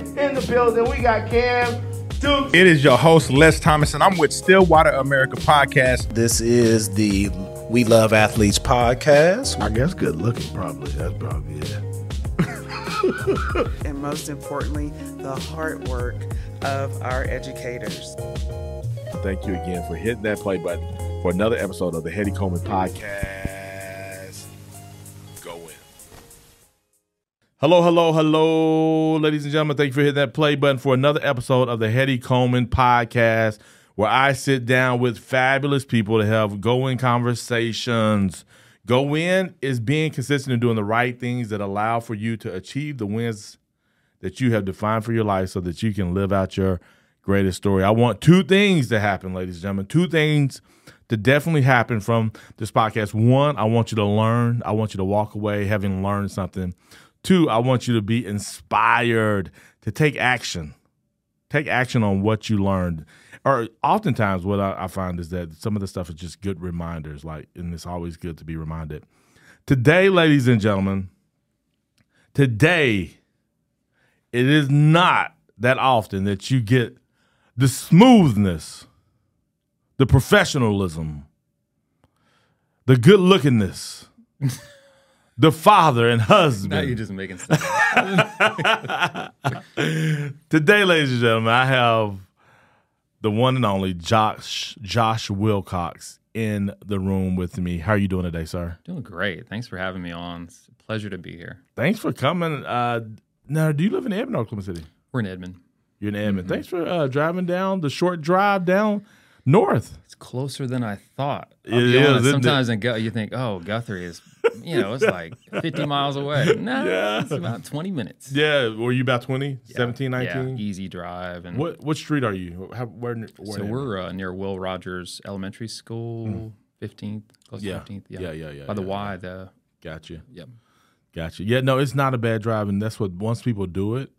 in the building. We got Cam Dukes. It is your host, Les Thomas, and I'm with Stillwater America Podcast. This is the We Love Athletes podcast. I guess good looking, probably. That's probably it. and most importantly, the hard work of our educators. Thank you again for hitting that play button for another episode of the Heady Coleman Podcast. Hello, hello, hello, ladies and gentlemen. Thank you for hitting that play button for another episode of the Heady Coleman Podcast, where I sit down with fabulous people to have go in conversations. Go in is being consistent and doing the right things that allow for you to achieve the wins that you have defined for your life so that you can live out your greatest story. I want two things to happen, ladies and gentlemen. Two things to definitely happen from this podcast. One, I want you to learn. I want you to walk away having learned something. Two, I want you to be inspired to take action. Take action on what you learned. Or oftentimes, what I, I find is that some of the stuff is just good reminders, like, and it's always good to be reminded. Today, ladies and gentlemen, today, it is not that often that you get the smoothness, the professionalism, the good lookingness, the father and husband. Now you're just making stuff. Today, ladies and gentlemen, I have the one and only Josh Josh Wilcox in the room with me. How are you doing today, sir? Doing great. Thanks for having me on. It's a pleasure to be here. Thanks for coming. Uh, now, do you live in Edmond or Oklahoma City? We're in Edmond. You're in Edmond. Thanks for uh, driving down the short drive down north. It's closer than I thought. I'll It be is, honest, isn't it? Sometimes in Gu- you think, oh, Guthrie is, you know, it's like 50 miles away. No, Yeah. it's about 20 minutes. Yeah, were you about 20, Yeah. 17, 19? Yeah, easy drive. And What what street are you? How, where, where so we're uh, near Will Rogers Elementary School, 15th, close Mm. Yeah. to 15th. Yeah, Yeah, yeah, yeah, By the Y, the, Gotcha. yep. Gotcha. Yeah, no, it's not a bad drive, and that's what once people do it,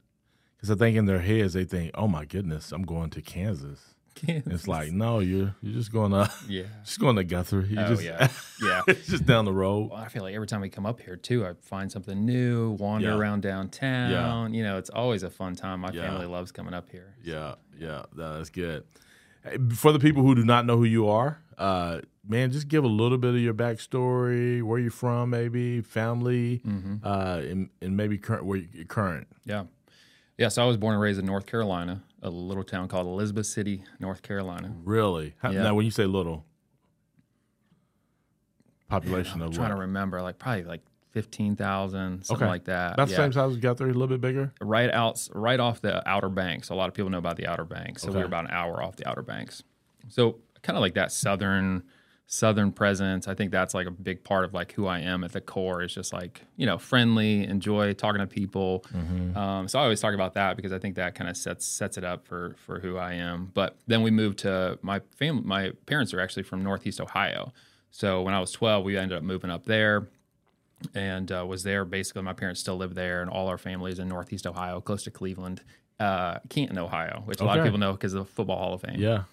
because I think in their heads they think, "Oh my goodness, I'm going to Kansas." It's like, no, you're you're just going to yeah. just going to Guthrie. You Oh, just, yeah. Yeah. it's just down the road. Well, I feel like every time we come up here too, I find something new, wander Yeah. around downtown. Yeah. You know, it's always a fun time. My Yeah. family loves coming up here. Yeah, yeah, that's good. For the people who do not know who you are, uh, man, just give a little bit of your backstory, where you're from, maybe family, Mm-hmm. uh, and, and maybe current where current. Yeah. Yeah, so I was born and raised in North Carolina, a little town called Elizabeth City, North Carolina. Really? How, Yeah. Now, when you say little, population of what? I'm of trying what? to remember, like probably like 15,000, something like that. That's yeah. the same size as Guthrie, a little bit bigger. Right out, right off the Outer Banks. A lot of people know about the Outer Banks. So we Okay. were about an hour off the Outer Banks. So kind of like that southern, southern presence. I think that's like a big part of like who I am at the core. Is just like you know friendly, enjoy talking to people. Um, so I always talk about that because I think that kind of sets sets it up for for who I am. But then we moved to my family. My parents are actually from Northeast Ohio. So when I was 12, we ended up moving up there and uh, was there. Basically, my parents still live there, and all our families in Northeast Ohio, close to Cleveland, uh, Canton, Ohio, which a lot of people know because of the Football Hall of Fame. Yeah.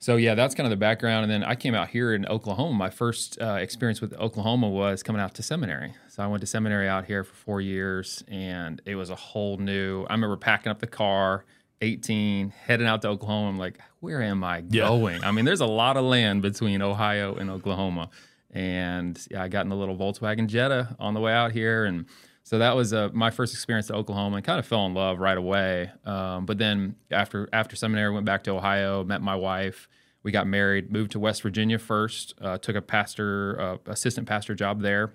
So yeah, that's kind of the background. And then I came out here in Oklahoma. My first uh, experience with Oklahoma was coming out to seminary. So I went to seminary out here for four years, and it was a whole new. I remember packing up the car. 18, heading out to Oklahoma. I'm like, where am I Yeah. going? I mean, there's a lot of land between Ohio and Oklahoma. And yeah, I got in a little Volkswagen Jetta on the way out here. And so that was uh, my first experience at Oklahoma and kind of fell in love right away. Um, but then after after seminary, went back to Ohio, met my wife. We got married, moved to West Virginia first, uh, took a pastor, uh, assistant pastor job there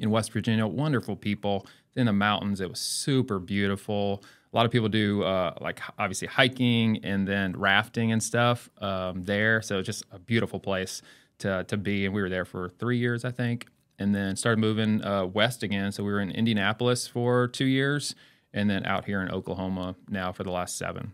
in West Virginia. Wonderful people in the mountains. It was super beautiful. A lot of people do uh, like obviously hiking and then rafting and stuff um, there. So just a beautiful place to to be. And we were there for three years, I think, and then started moving uh, west again. So we were in Indianapolis for two years, and then out here in Oklahoma now for the last seven.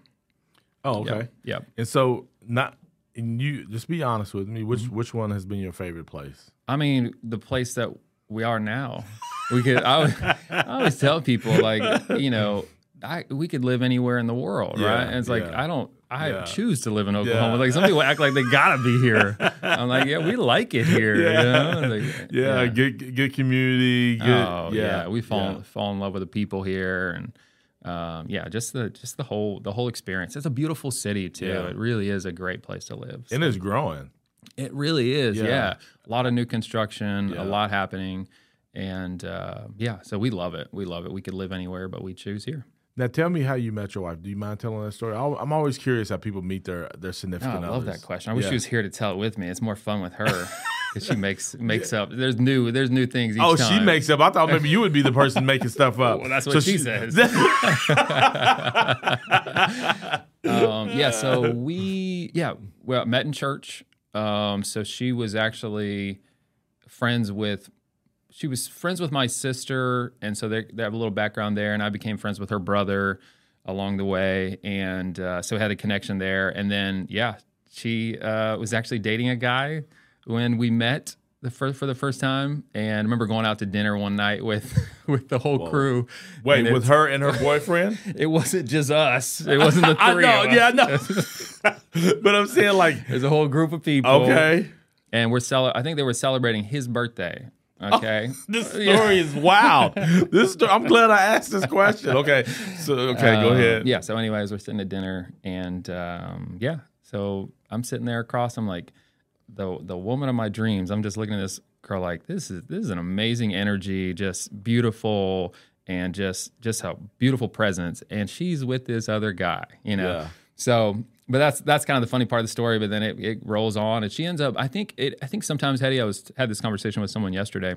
Oh, okay. Yep. Yep. And so, not and you just be honest with me. Mm-hmm. Which which one has been your favorite place? I mean, the place that we are now. We could. I, always- I always tell people like, you know, I we could live anywhere in the world, Yeah, right? And it's like yeah. I don't. I Yeah. choose to live in Oklahoma. Yeah. Like some people act like they gotta be here. I'm like, yeah, we like it here. you know? Like, Yeah, good good community. Good. Oh yeah, yeah, we fall yeah. fall in love with the people here, and um, yeah, just the just the whole the whole experience. It's a beautiful city too. Yeah. It really is a great place to live. And it's growing. It really is. Yeah. Yeah. A lot of new construction, Yeah. a lot happening. And uh, yeah, so we love it. We love it. We could live anywhere, but we choose here. Now, tell me how you met your wife. Do you mind telling that story? I'll- I'm always curious how people meet their their Oh, significant I love others. that question. I wish Yeah. she was here to tell it with me. It's more fun with her because she makes makes up. There's new there's new things each Oh, time. she makes up. I thought maybe you would be the person making stuff up. Well, that's what she says. um, yeah, so we yeah, well met in church. Um, so she was actually friends with she was friends with my sister, and so they, they have a little background there, and I became friends with her brother along the way, and uh, so had a connection there. And then yeah, she uh, was actually dating a guy when we met the first for the first time, and I remember going out to dinner one night with with the whole crew. Wait, with her and her boyfriend? it wasn't just us. It wasn't the I three. know, of us. yeah, I know. but I'm saying like, There's a whole group of people. okay, And we're cel- I think they were celebrating his birthday. Okay. this story is wild. This story, I'm glad I asked this question. Okay, so okay, go Um, ahead. Yeah. So, anyways, we're sitting at dinner, and um, yeah. So I'm sitting there across. I'm like, the the woman of my dreams. I'm just looking at this girl like this is this is an amazing energy, just beautiful, and just just a beautiful presence. And she's with this other guy, you know. Yeah. So, but that's that's kind of the funny part of the story. But then it, it rolls on, and she ends up. I think it. I think sometimes Heady, I was had this conversation with someone yesterday.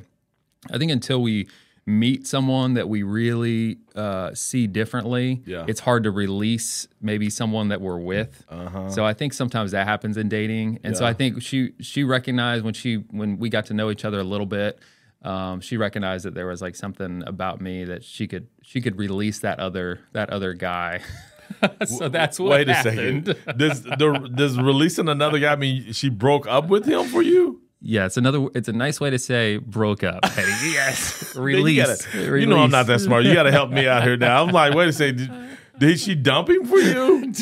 I think until we meet someone that we really uh, see differently, Yeah. it's hard to release maybe someone that we're with. So I think sometimes that happens in dating, and so Uh-huh. I think she she recognized when she when we got to know each other a little bit. Um, she recognized that there was like something about me that she could she could release that other that other guy. so that's what Wait a happened. second. Does the does releasing another guy mean she broke up with him for you? Yeah, it's another. It's a nice way to say broke up. Heady. yes, release. You, gotta- you know I'm not that smart. You got to help me out here now. I'm like, wait a second. Did, did she dump him for you?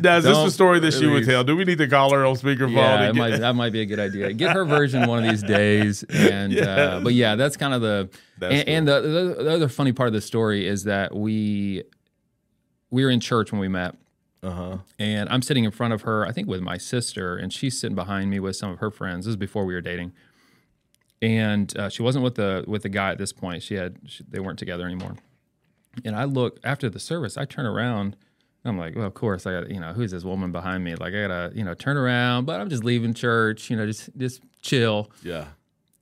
Now, is this the Don't story that she would tell? Do we need to call her on speakerphone? Yeah, it get- might, that might be a good idea. Get her version one of these days. And uh, but yeah, that's kind of the That's and, and the, the the other funny part of the story is that we we were in church when we met. Uh-huh. And I'm sitting in front of her, I think with my sister, and she's sitting behind me with some of her friends. This is before we were dating, and uh, she wasn't with the with the guy at this point. She had she, they weren't together anymore. And I look after the service. I turn around. I'm like, well, of course, I got you know who's this woman behind me? Like I gotta you know turn around, but I'm just leaving church. You know, just just chill. Yeah.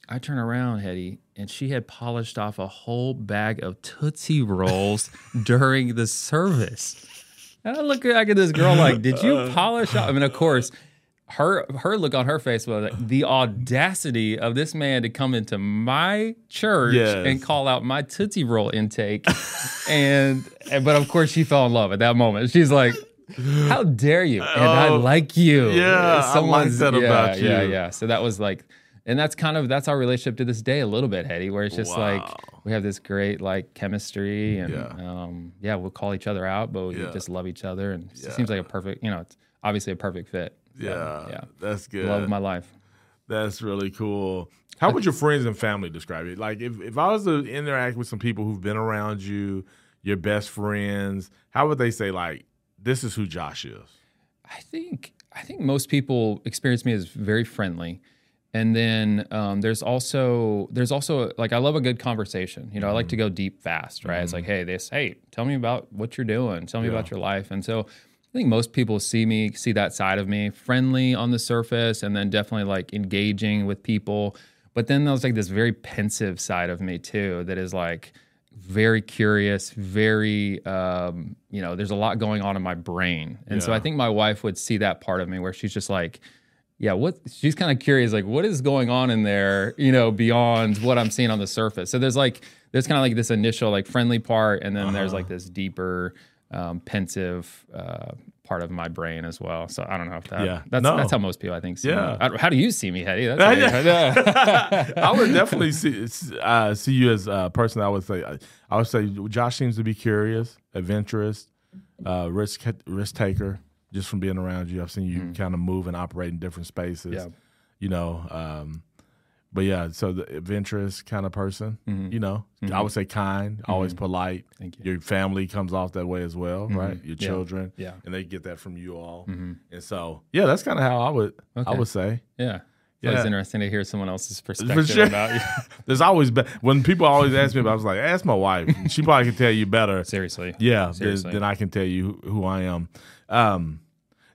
I turn around, Heady, and she had polished off a whole bag of Tootsie Rolls during the service. And I look back at this girl like, did you uh. polish off? I mean, of course, her her look on her face was like, the audacity of this man to come into my church Yes. and call out my Tootsie Roll intake. and, and but of course she fell in love at that moment. She's like, how dare you? And I Oh, like you. yeah, I like that yeah, about you. Yeah, yeah. So that was like, and that's kind of that's our relationship to this day a little bit, Heady, where it's just like we have this great like chemistry and Yeah. um, yeah we'll call each other out, but we Yeah. just love each other, and Yeah. it seems like a perfect, you know, it's obviously a perfect fit. Yeah. yeah, That's good. love of my life. That's really cool. How would your friends and family describe it? Like, if, if I was to interact with some people who've been around you, your best friends, how would they say, like, this is who Josh is? I think I think most people experience me as very friendly, and then um, there's also there's also like I love a good conversation. You know, I like to go deep fast. Right? It's like, hey, this, hey, tell me about what you're doing. Tell me Yeah. about your life. And so I think most people see me, see that side of me, friendly on the surface, and then definitely like engaging with people. But then there's like this very pensive side of me too, that is like very curious, very um, you know, there's a lot going on in my brain. And so I think my wife would see that part of me where she's just like, yeah, what she's kind of curious, like what is going on in there, you know, beyond what I'm seeing on the surface. So there's like there's kind of like this initial like friendly part, and then there's Uh-huh. like this deeper, um, pensive uh, part of my brain as well. So I don't know if that Yeah. that's No. that's how most people I think see Yeah. me. I- how do you see me, Heady? That's Yeah. I would definitely see uh, see you as a person. I would say I would say Josh seems to be curious, adventurous, uh, risk risk taker. Just from being around you, I've seen you mm-hmm. kind of move and operate in different spaces. Yeah. You know, um, but yeah, so the adventurous kind of person, mm-hmm. you know, I would mm-hmm. say kind, always polite. Mm-hmm. Thank you. Your family comes off that way as well, right? Your children, Yeah. and they get that from you all. And so, yeah, that's kind of how I would, I would say. Yeah. Yeah. It's interesting to hear someone else's perspective sure. about you. There's always been when people always ask me about. I was like, ask my wife. She probably can tell you better. Seriously. Yeah, Seriously. then I can tell you who, who I am. Um,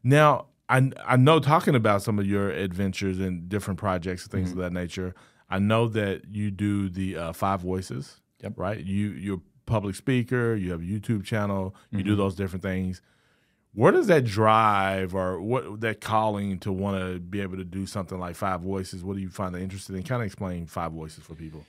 now, I I know talking about some of your adventures and different projects and things Mm-hmm. of that nature. I know that you do the uh, Five Voices. Yep. Right. You you're a public speaker. You have a YouTube channel. You Mm-hmm. do those different things. Where does that drive or what that calling to want to be able to do something like Five Voices? What do you find that interested in? Kind of explain Five Voices for people.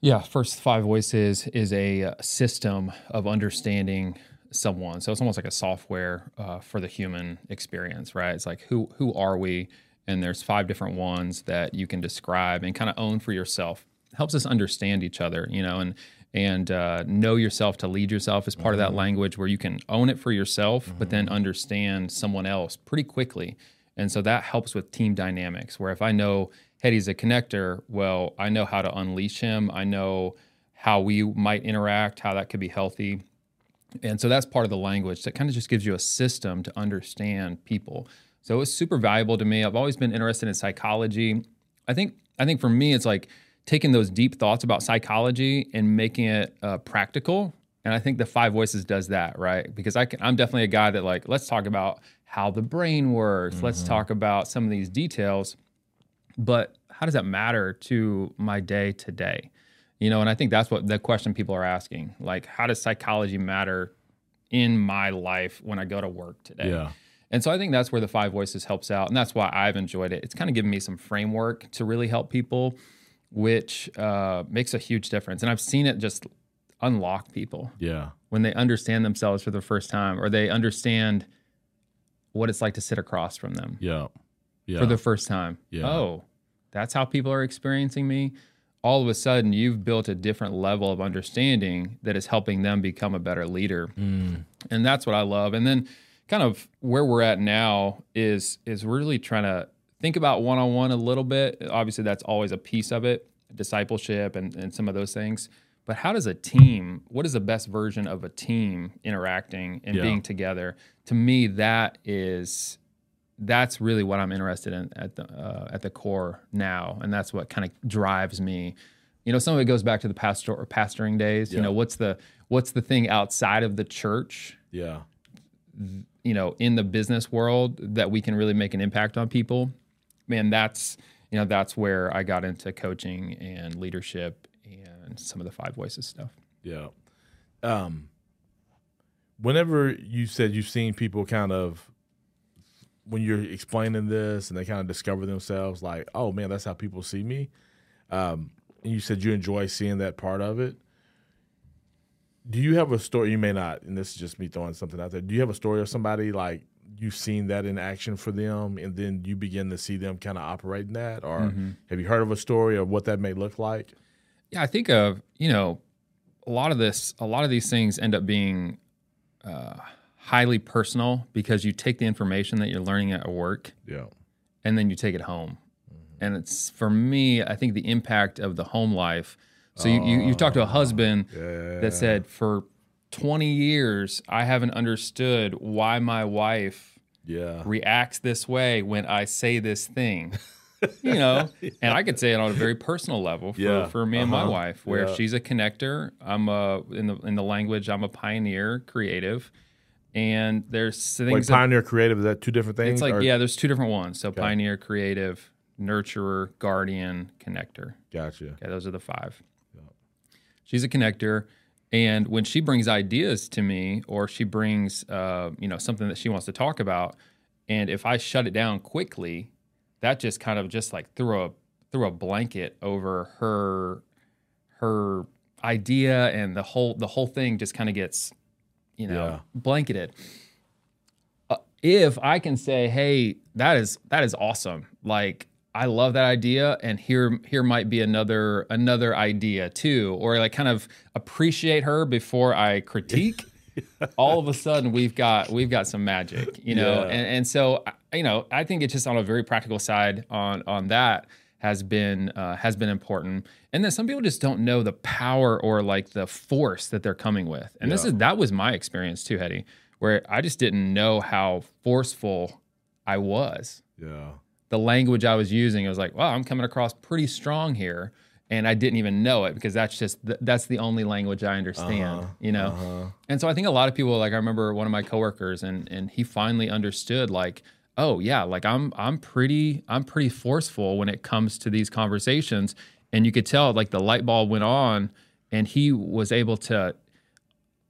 Yeah, First Five Voices is a uh, system of understanding someone. So it's almost like a software uh, for the human experience, right? It's like who who are we? And there's five different ones that you can describe and kind of own for yourself. It helps us understand each other, you know, and and uh, know yourself to lead yourself is part of that language where you can own it for yourself, but then understand someone else pretty quickly. And so that helps with team dynamics. Where if I know Heady's a connector, well, I know how to unleash him. I know how we might interact, how that could be healthy. And so that's part of the language that kind of just gives you a system to understand people. So it's super valuable to me. I've always been interested in psychology. I think I think for me it's like taking those deep thoughts about psychology and making it uh, practical. And I think the Five Voices does that, right? Because I can, I'm definitely a guy that like let's talk about how the brain works. Let's talk about some of these details but how does that matter to my day to day you know and i think that's what the question people are asking like how does psychology matter in my life when i go to work today Yeah. and so i think that's where the five voices helps out and that's why i've enjoyed it it's kind of given me some framework to really help people which uh, makes a huge difference and i've seen it just unlock people Yeah. when they understand themselves for the first time or they understand what it's like to sit across from them Yeah. Yeah. for the first time. Yeah. Oh, that's how people are experiencing me. All of a sudden, you've built a different level of understanding that is helping them become a better leader. Mm. And that's what I love. And then, kind of where we're at now is is really trying to think about one on one a little bit. Obviously, that's always a piece of it, discipleship and, and some of those things. But how does a team, what is the best version of a team interacting and Yeah. being together? To me, that is that's really what I'm interested in at the uh, at the core now, and that's what kind of drives me. You know, some of it goes back to the pastor or pastoring days. You know, what's the what's the thing outside of the church? yeah. You know, in the business world that we can really make an impact on people. Man, that's you know that's where I got into coaching and leadership and some of the five voices stuff. Yeah. Um, whenever you said you've seen people kind of when you're explaining this and they kind of discover themselves like, oh man, that's how people see me. Um, and you said you enjoy seeing that part of it. Do you have a story? You may not, and this is just me throwing something out there. Do you have a story of somebody like you've seen that in action for them, and then you begin to see them kind of operating that, or have you heard of a story of what that may look like? Yeah, I think of you know a lot of this. A lot of these things end up being uh, highly personal because you take the information that you're learning at work Yeah, and then you take it home. And it's for me, I think the impact of the home life. So you, you, you talked to a husband that said, for 20 years, I haven't understood why my wife yeah, reacts this way when I say this thing. You know, and I could say it on a very personal level for, Yeah. for me and my Uh-huh. wife, where Yeah. she's a connector. I'm a in the in the language. I'm a pioneer, creative, and there's like things that- pioneer creative. Is that two different things? it's like or- yeah, there's two different ones. So pioneer, creative, nurturer, guardian, connector. Gotcha. Okay, those are the five. She's a connector, and when she brings ideas to me, or she brings uh, you know something that she wants to talk about, and if I shut it down quickly, that just kind of just like threw a threw a blanket over her her idea, and the whole the whole thing just kind of gets you know Yeah. blanketed uh, if I can say, "Hey, that is that is awesome," like I love that idea, and here here might be another another idea too, or like kind of appreciate her before I critique. All of a sudden, we've got we've got some magic, you know, Yeah. and and so you know, I think it's just on a very practical side on on that has been uh, has been important, and then some people just don't know the power or like the force that they're coming with. And this is that was my experience too, Heady, where I just didn't know how forceful I was. Yeah. The language I was using, I was like, wow, I'm coming across pretty strong here. And I didn't even know it because that's just th- that's the only language I understand, uh-huh. you know. Uh-huh. And so I think a lot of people, like I remember one of my coworkers, and and he finally understood, like, oh yeah, like I'm I'm pretty I'm pretty forceful when it comes to these conversations, and you could tell like the light bulb went on, and he was able to.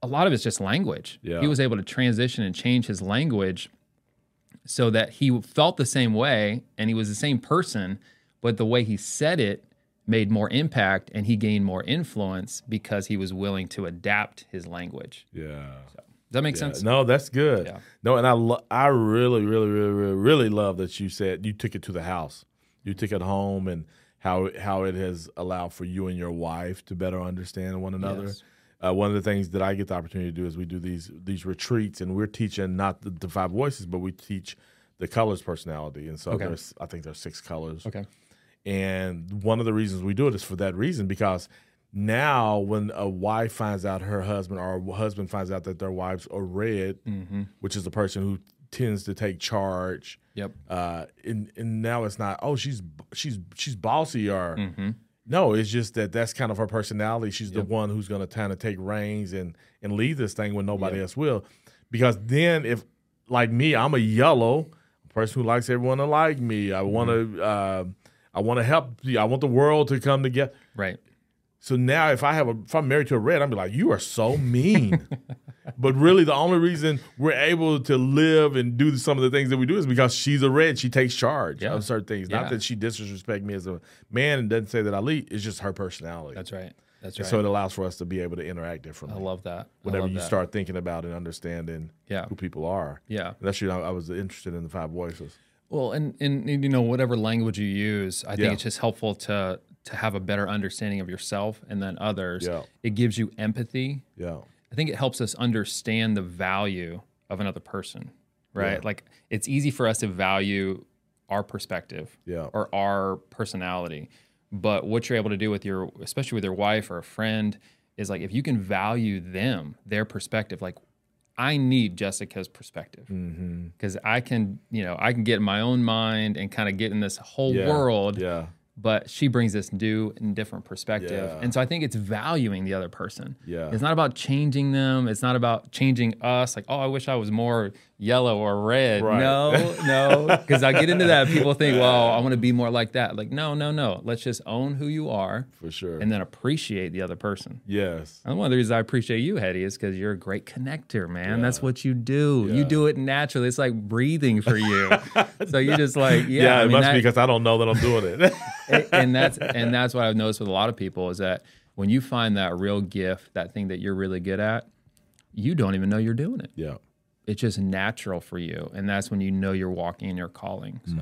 A lot of it's just language. Yeah. He was able to transition and change his language so that he felt the same way and he was the same person, but the way he said it made more impact and he gained more influence because he was willing to adapt his language. Yeah. Does that make Yeah. sense? No, that's good. Yeah. No, and I lo- I really, really, really, really, really love that you said you took it to the house. You took it home and how how it has allowed for you and your wife to better understand one another. Yes. Uh, one of the things that I get the opportunity to do is we do these these retreats, and we're teaching not the, the five voices, but we teach the colors personality. And so Okay. there's I think there's six colors. Okay. And one of the reasons we do it is for that reason because now when a wife finds out her husband or a husband finds out that their wives are red, which is the person who tends to take charge. Yep. Uh, and, and now it's not oh she's she's she's bossy or Mm-hmm. no it's just that that's kind of her personality. She's the one who's going to kind of take reins and and lead this thing when nobody else will. Because then if like me, I'm a yellow person who likes everyone to like me. I want to uh, I want to help. I want the world to come together. Right. So now, if I have a, if I'm married to a red, I'm be like, you are so mean. but really, the only reason we're able to live and do some of the things that we do is because she's a red. She takes charge Yeah. of certain things. Yeah. Not that she disrespect me as a man and doesn't say that I lead. It's just her personality. That's right. That's And right. so it allows for us to be able to interact differently. I love that. Whenever love you that. start thinking about and understanding Yeah. who people are. Yeah. And that's you know, I was interested in the five voices. Well, and, and you know whatever language you use, I think Yeah. it's just helpful to to have a better understanding of yourself and then others. Yeah. It gives you empathy. Yeah. I think it helps us understand the value of another person, right? Yeah. Like it's easy for us to value our perspective Yeah. or our personality. But what you're able to do with your, especially with your wife or a friend, is like if you can value them, their perspective, like I need Jessica's perspective Mm-hmm. because I can, you know, I can get in my own mind and kind of get in this whole Yeah. world Yeah. But she brings this new and different perspective. Yeah. And so I think it's valuing the other person. Yeah. It's not about changing them. It's not about changing us. Like, oh, I wish I was more yellow or red. Right. No, no. Because I get into that. People think, well, I want to be more like that. Like, no, no, no. Let's just own who you are For sure. and then appreciate the other person. yes. And one of the reasons I appreciate you, Heady, is because you're a great connector, man. That's what you do. You do it naturally. It's like breathing for you. so you're just like, yeah. Yeah, I it mean, must that- be because I don't know that I'm doing it. and, and that's and that's what I've noticed with a lot of people is that when you find that real gift, that thing that you're really good at, you don't even know you're doing it. yeah. It's just natural for you, and that's when you know you're walking in your calling. So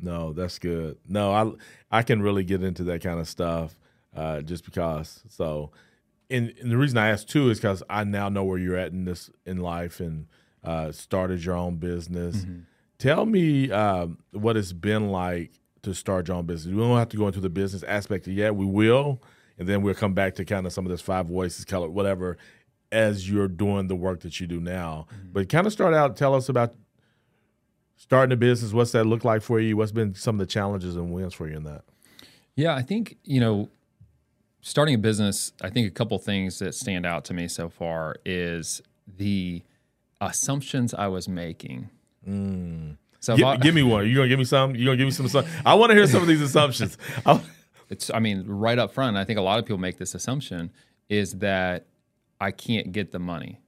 No, that's good. No, I I can really get into that kind of stuff uh, just because. So, and, and the reason I asked too is because I now know where you're at in this in life and uh, started your own business. Tell me um, what it's been like to start your own business. We don't have to go into the business aspect yet. We will, and then we'll come back to kind of some of this five voices, color, whatever, as you're doing the work that you do now. Mm-hmm. But kind of start out. Tell us about starting a business what's that look like for you what's been some of the challenges and wins for you in that yeah, I think you know, starting a business. I think a couple things that stand out to me so far is the assumptions I was making. Mm. So give, I- give me one you gonna give me some you gonna give me some assu- i want to hear some of these assumptions I- it's i mean right up front i think a lot of people make this assumption is that i can't get the money.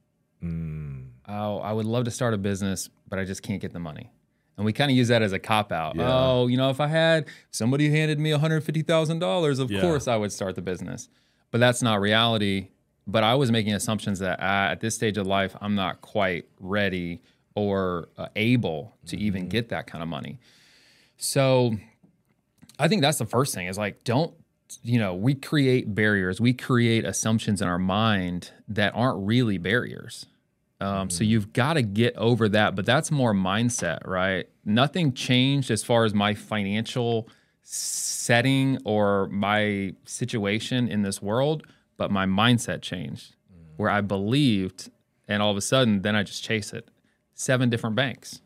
Oh i would love to start a business but i just can't get the money. And we kind of use that as a cop out. Yeah. oh you know if i had somebody handed me $150000 of Yeah. course i would start the business. But that's not reality. But i was making assumptions that ah, at this stage of life i'm not quite ready or uh, able to even get that kind of money. So I think that's the first thing is like, don't, you know, we create barriers, we create assumptions in our mind that aren't really barriers. Um, So you've got to get over that, but that's more mindset, right? Nothing changed as far as my financial setting or my situation in this world, but my mindset changed where I believed, and all of a sudden, then I just chase it. Seven different banks,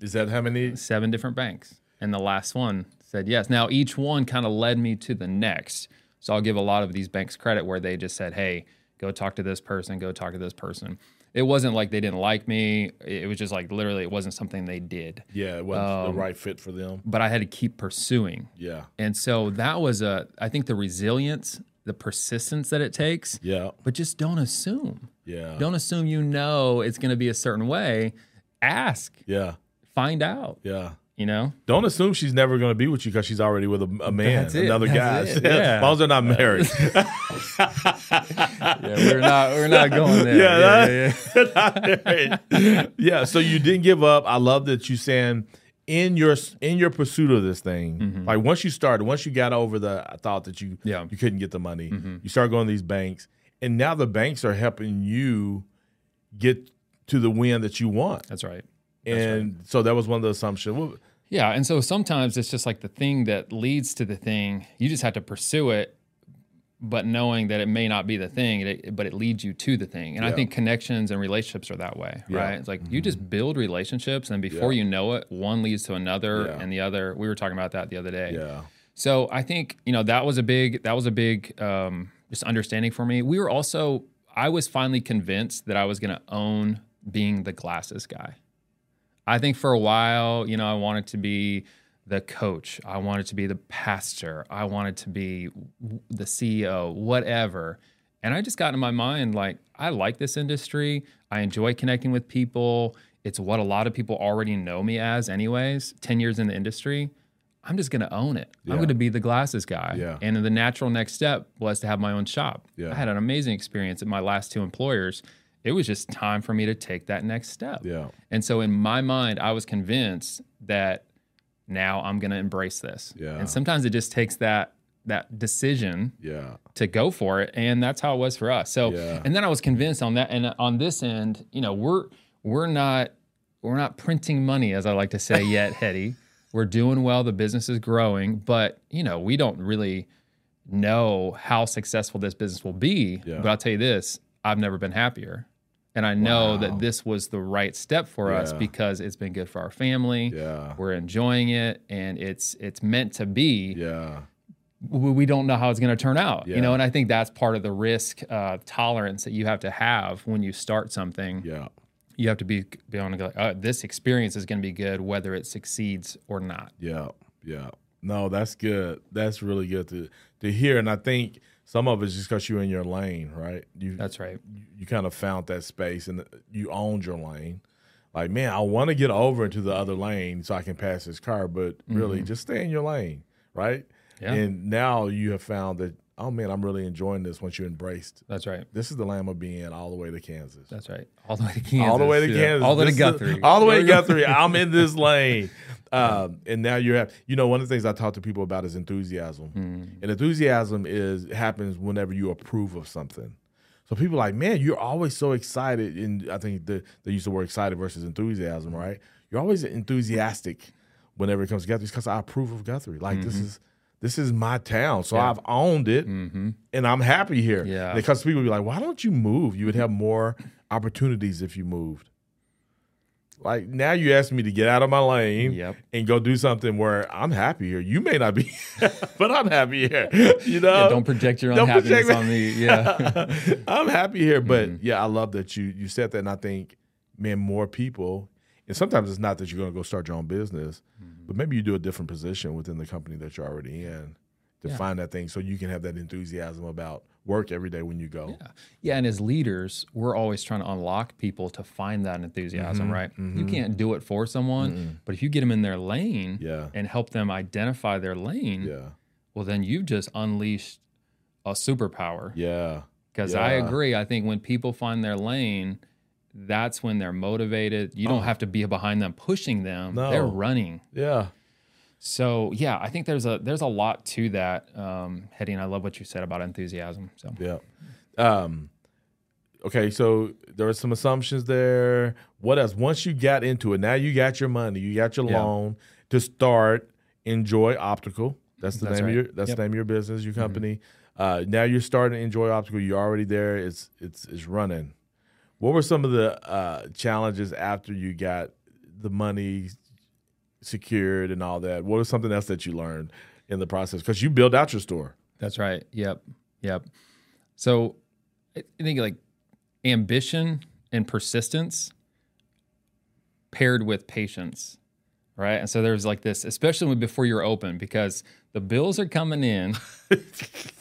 Is that how many? seven different banks. And the last one said yes. Now, each one kind of led me to the next. So I'll give a lot of these banks credit where they just said, hey, go talk to this person, go talk to this person. It wasn't like they didn't like me. It was just like literally, it wasn't something they did. Yeah, it wasn't the um, right fit for them. But I had to keep pursuing. Yeah, And so that was a, I think the resilience, the persistence that it takes, yeah, but just don't assume. yeah, Don't assume you know it's going to be a certain way. Ask, yeah, find out, yeah. You know? Don't assume she's never going to be with you because she's already with a, a man, That's it. another guy. That's it. as long as they're not married. Yeah, we're not we're not going there. Yeah, yeah, yeah, yeah. yeah. So you didn't give up. I love that you saying in your in your pursuit of this thing, mm-hmm. like once you started, once you got over the thought that you Yeah. you couldn't get the money, mm-hmm. you start going to these banks, and now the banks are helping you get to the win that you want. That's right. and so that was one of the assumptions. Well, Yeah, and so sometimes it's just like the thing that leads to the thing. You just have to pursue it, but knowing that it may not be the thing, it, but it leads you to the thing. And I think connections and relationships are that way, Yeah. Mm-hmm. right? It's like you just build relationships, and before Yeah. you know it, one leads to another, Yeah. and the other. We were talking about that the other day. yeah, So I think you know that was a big that was a big um, just understanding for me. We were also I was finally convinced that I was going to own being the glasses guy. I think for a while, you know, I wanted to be the coach. I wanted to be the pastor. I wanted to be the CEO, whatever. And I just got in my mind like I like this industry. I enjoy connecting with people. It's what a lot of people already know me as anyways. 10 years in the industry. I'm just going to own it. I'm going to be the glasses guy. Yeah. And the natural next step was to have my own shop. Yeah. I had an amazing experience at my last two employers. It was just time for me to take that next step. yeah, And so in my mind, I was convinced that now I'm going to embrace this. Yeah. And sometimes it just takes that that decision yeah, to go for it, and that's how it was for us. So, Yeah. and then I was convinced on that, and on this end, you know, we're we're not we're not printing money, as I like to say yet, Heady. We're doing well. The business is growing, but you know, we don't really know how successful this business will be. Yeah. But I'll tell you this: I've never been happier. And I know Wow. that this was the right step for us because it's been good for our family. yeah, We're enjoying it, and it's it's meant to be yeah, we we don't know how it's going to turn out you know and i think that's part of the risk uh, tolerance that you have to have when you start something yeah. you have to be be able to go like, oh, this experience is going to be good whether it succeeds or not Yeah, yeah. No, that's good. That's really good to to hear. And I think some of it's just because you're in your lane, right? You that's right you, you kind of found that space and uh, you owned your lane. Like, man, I want to get over into the other lane so I can pass this car, but really mm-hmm. just stay in your lane, right? Yeah. And now you have found that, oh man, I'm really enjoying this once you embraced. that's right This is the Lamb of being all the way to Kansas. that's right all the way to kansas all the way to yeah. Kansas. all the way to This is- guthrie all the way to There you go. Guthrie. I'm in this lane. Um, and now you have, you know, one of the things I talk to people about is enthusiasm. Hmm. And enthusiasm is happens whenever you approve of something. So people are like, man, you're always so excited. And I think the, they use the word excited versus enthusiasm, right? You're always enthusiastic whenever it comes to Guthrie because I approve of Guthrie. Like this Mm-hmm. is this is my town, so I've owned it, and I'm happy here. Yeah. Because people be like, why don't you move? You would have more opportunities if you moved. Like now, you ask me to get out of my lane Yep. and go do something where I'm happy here. You may not be, but I'm happy here. You know, Yeah, don't project your Don't unhappiness project- on me yeah I'm happy here, but Mm-hmm. yeah, I love that you you said that, and I think, man, more people, and sometimes it's not that you're going to go start your own business, Mm-hmm. But maybe you do a different position within the company that you're already in to Yeah. find that thing, so you can have that enthusiasm about work every day when you go. Yeah. Yeah. And as leaders, we're always trying to unlock people to find that enthusiasm, Mm-hmm. right? You can't do it for someone, but if you get them in their lane Yeah. and help them identify their lane, Yeah, well, then you've just unleashed a superpower. yeah, Because I agree. I think when people find their lane, that's when they're motivated. You don't have to be behind them pushing them. Oh. No. They're running. yeah, So yeah, I think there's a there's a lot to that. Um, Heady, and I love what you said about enthusiasm. So yeah. Um, okay, so there are some assumptions there. What else? Once you got into it, now you got your money, you got your Yeah. loan to start, Enjoy Optical. That's the That's name right. of your that's Yep. the name of your business, your company. Uh, now you're starting to Enjoy Optical. You're already there. It's it's it's running. What were some of the uh, challenges after you got the money secured and all that? What was something else that you learned in the process? Because you built out your store. That's right. Yep. Yep. So I I think like ambition and persistence paired with patience, right? And so there's like this, especially before you're open, because the bills are coming in.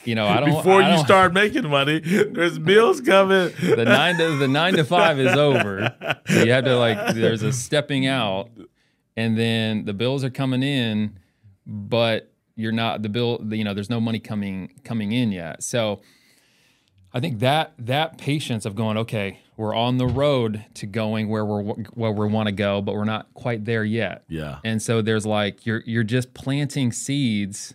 You know, I don't know. Before I you don't- start making money, there's bills coming. the nine to the nine to five is over. So you have to like there's a stepping out, and then the bills are coming in, but you're not the bill. You know, there's no money coming coming in yet. So I think that that patience of going, okay, we're on the road to going where we're where we want to go, but we're not quite there yet. Yeah. And so there's like you're you're just planting seeds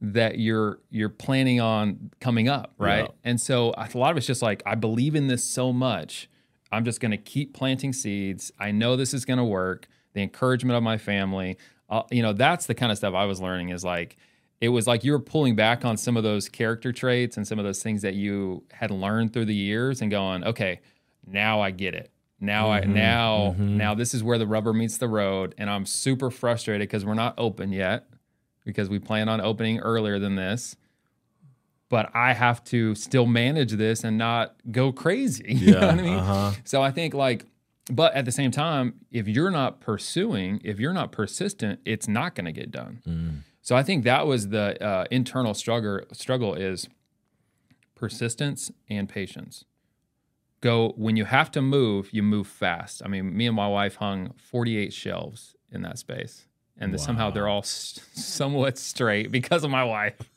that you're you're planning on coming up, right? Yeah. And so a lot of it's just like I believe in this so much. I'm just going to keep planting seeds. I know this is going to work. The encouragement of my family, uh, you know, that's the kind of stuff I was learning is like it was like you were pulling back on some of those character traits and some of those things that you had learned through the years and going, okay, now I get it. Now I mm-hmm, now mm-hmm. now this is where the rubber meets the road and I'm super frustrated because we're not open yet because we plan on opening earlier than this. But I have to still manage this and not go crazy. You know Yeah, what I mean? uh-huh. So I think like but at the same time, if you're not pursuing, if you're not persistent, it's not going to get done. Mm. So I think that was the uh, internal struggle. Struggle is persistence and patience. Go when you have to move, you move fast. I mean, me and my wife hung 48 shelves in that space, and somehow they're all s- somewhat straight because of my wife.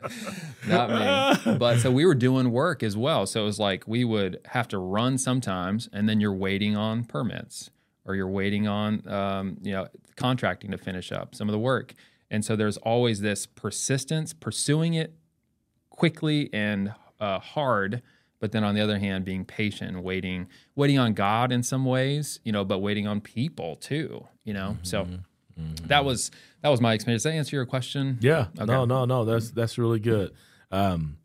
Not me. But so we were doing work as well. So it was like we would have to run sometimes, and then you're waiting on permits or you're waiting on, um, you know, contracting to finish up some of the work. And so there's always this persistence, pursuing it quickly and uh, hard. But then on the other hand, being patient, and waiting, waiting on God in some ways, you know, but waiting on people too, you know. So that was that was my experience. Does that answer your question? Yeah. Okay. No, no, no. That's that's really good. Um,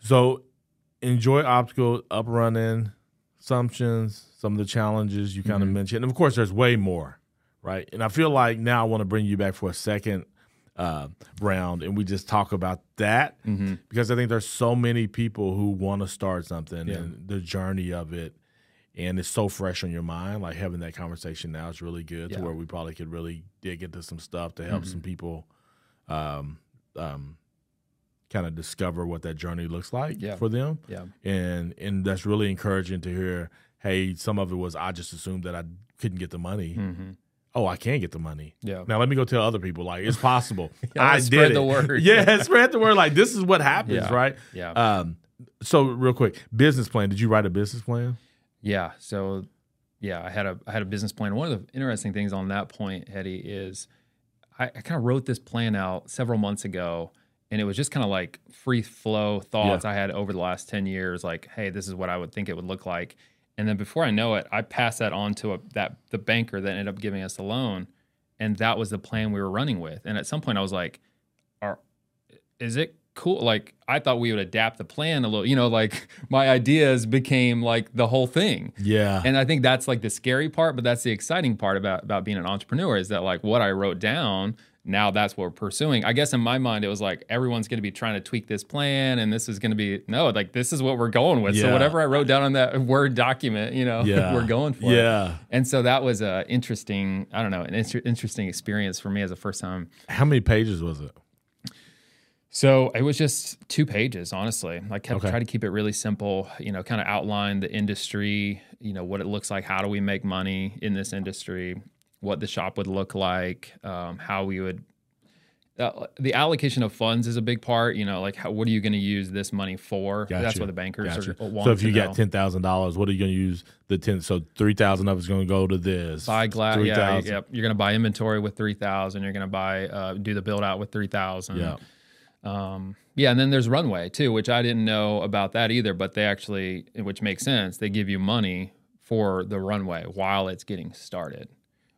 so enjoy optical up running assumptions, some of the challenges you kind of mentioned. And of course there's way more, right? And I feel like now I want to bring you back for a second uh, round and we just talk about that because I think there's so many people who want to start something and the journey of it and it's so fresh on your mind. Like having that conversation now is really good to where we probably could really dig into some stuff to help some people um, um, kind of discover what that journey looks like Yeah. for them. Yeah. And and that's really encouraging to hear. Hey, some of it was I just assumed that I couldn't get the money. Mm-hmm. Oh, I can get the money. Yeah. Now let me go tell other people like it's possible. Yeah, I let's did spread it. the word. Yeah, spread the word. Like this is what happens, Yeah. right? Yeah. Um. So real quick, business plan. Did you write a business plan? Yeah. So yeah, I had a I had a business plan. One of the interesting things on that point, Heady, is I, I kind of wrote this plan out several months ago, and it was just kind of like free flow thoughts I had over the last ten years. Like, hey, this is what I would think it would look like. And then before I know it, I passed that on to a, that the banker that ended up giving us the loan, and that was the plan we were running with. And at some point, I was like, "Are is it cool like i thought we would adapt the plan a little you know like my ideas became like the whole thing Yeah. and i think that's like the scary part but that's the exciting part about about being an entrepreneur is that like what i wrote down now that's what we're pursuing i guess in my mind it was like everyone's going to be trying to tweak this plan and this is going to be no like this is what we're going with so whatever i wrote down on that word document you know yeah. we're going for it Yeah. and so that was a interesting i don't know an inter- interesting experience for me as a first time How many pages was it? So it was just two pages, honestly. I kept Okay. try to keep it really simple, you know, kind of outline the industry, you know, what it looks like, how do we make money in this industry, what the shop would look like, um, how we would. Uh, the allocation of funds is a big part, you know, like how, what are you going to use this money for? That's what the bankers Gotcha. are want So if you know. got ten thousand dollars, what are you going to use the ten? So three thousand of it's going to go to this. buy glass, yeah, 3,000. yep. You're going to buy inventory with three thousand. You're going to buy, uh, do the build out with three thousand. Yeah. Um, yeah, and then there's runway too, which I didn't know about that either, but they actually, which makes sense, they give you money for the runway while it's getting started,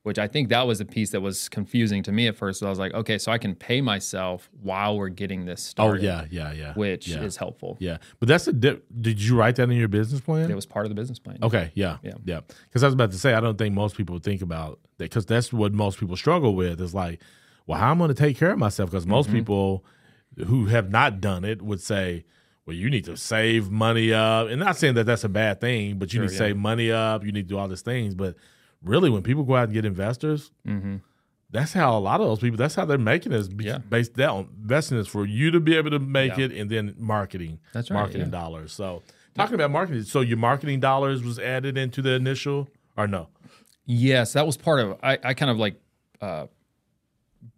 which I think that was a piece that was confusing to me at first. So I was like, okay, so I can pay myself while we're getting this started. Oh yeah, yeah, yeah. which yeah. is helpful. yeah. But that's a dip. Did you write that in your business plan? It was part of the business plan. Okay, yeah, Yeah. yeah. Because I was about to say, I don't think most people think about that because that's what most people struggle with. Is like, well, how am I going to take care of myself? Because most Mm-hmm. people who have not done it would say, well, you need to save money up, and not saying that that's a bad thing, but you Sure, need to yeah. save money up. You need to do all these things, but really, when people go out and get investors, Mm-hmm. that's how a lot of those people. That's how they're making it. Is Yeah. based down investing is for you to be able to make Yeah. it, and then marketing. That's right, Marketing yeah. dollars. So talking about marketing, so your marketing dollars was added into the initial or no? Yes, that was part of. I, I kind of like uh,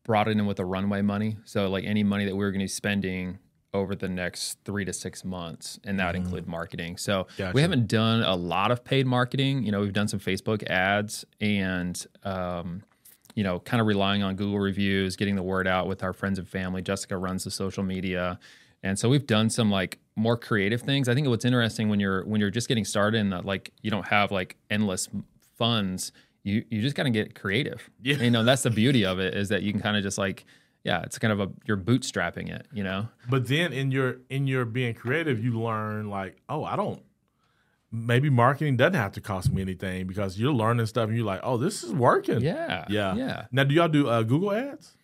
brought it in with the runway money. So like any money that we were going to be spending over the next three to six months, and that would include marketing. So Gotcha. we haven't done a lot of paid marketing. You know, we've done some Facebook ads and. Um, you know, kind of relying on Google reviews, getting the word out with our friends and family. Jessica runs the social media. And so we've done some like more creative things. I think what's interesting when you're when you're just getting started and that like you don't have like endless funds, you you just got to get creative. Yeah. You know, that's the beauty of it is that you can kind of just like yeah, it's kind of a you're bootstrapping it, you know. But then in your in your being creative, you learn like, oh, I don't. Maybe marketing doesn't have to cost me anything because you're learning stuff and you're like, oh, this is working. Yeah. yeah, Yeah. Now, do y'all do uh, Google ads?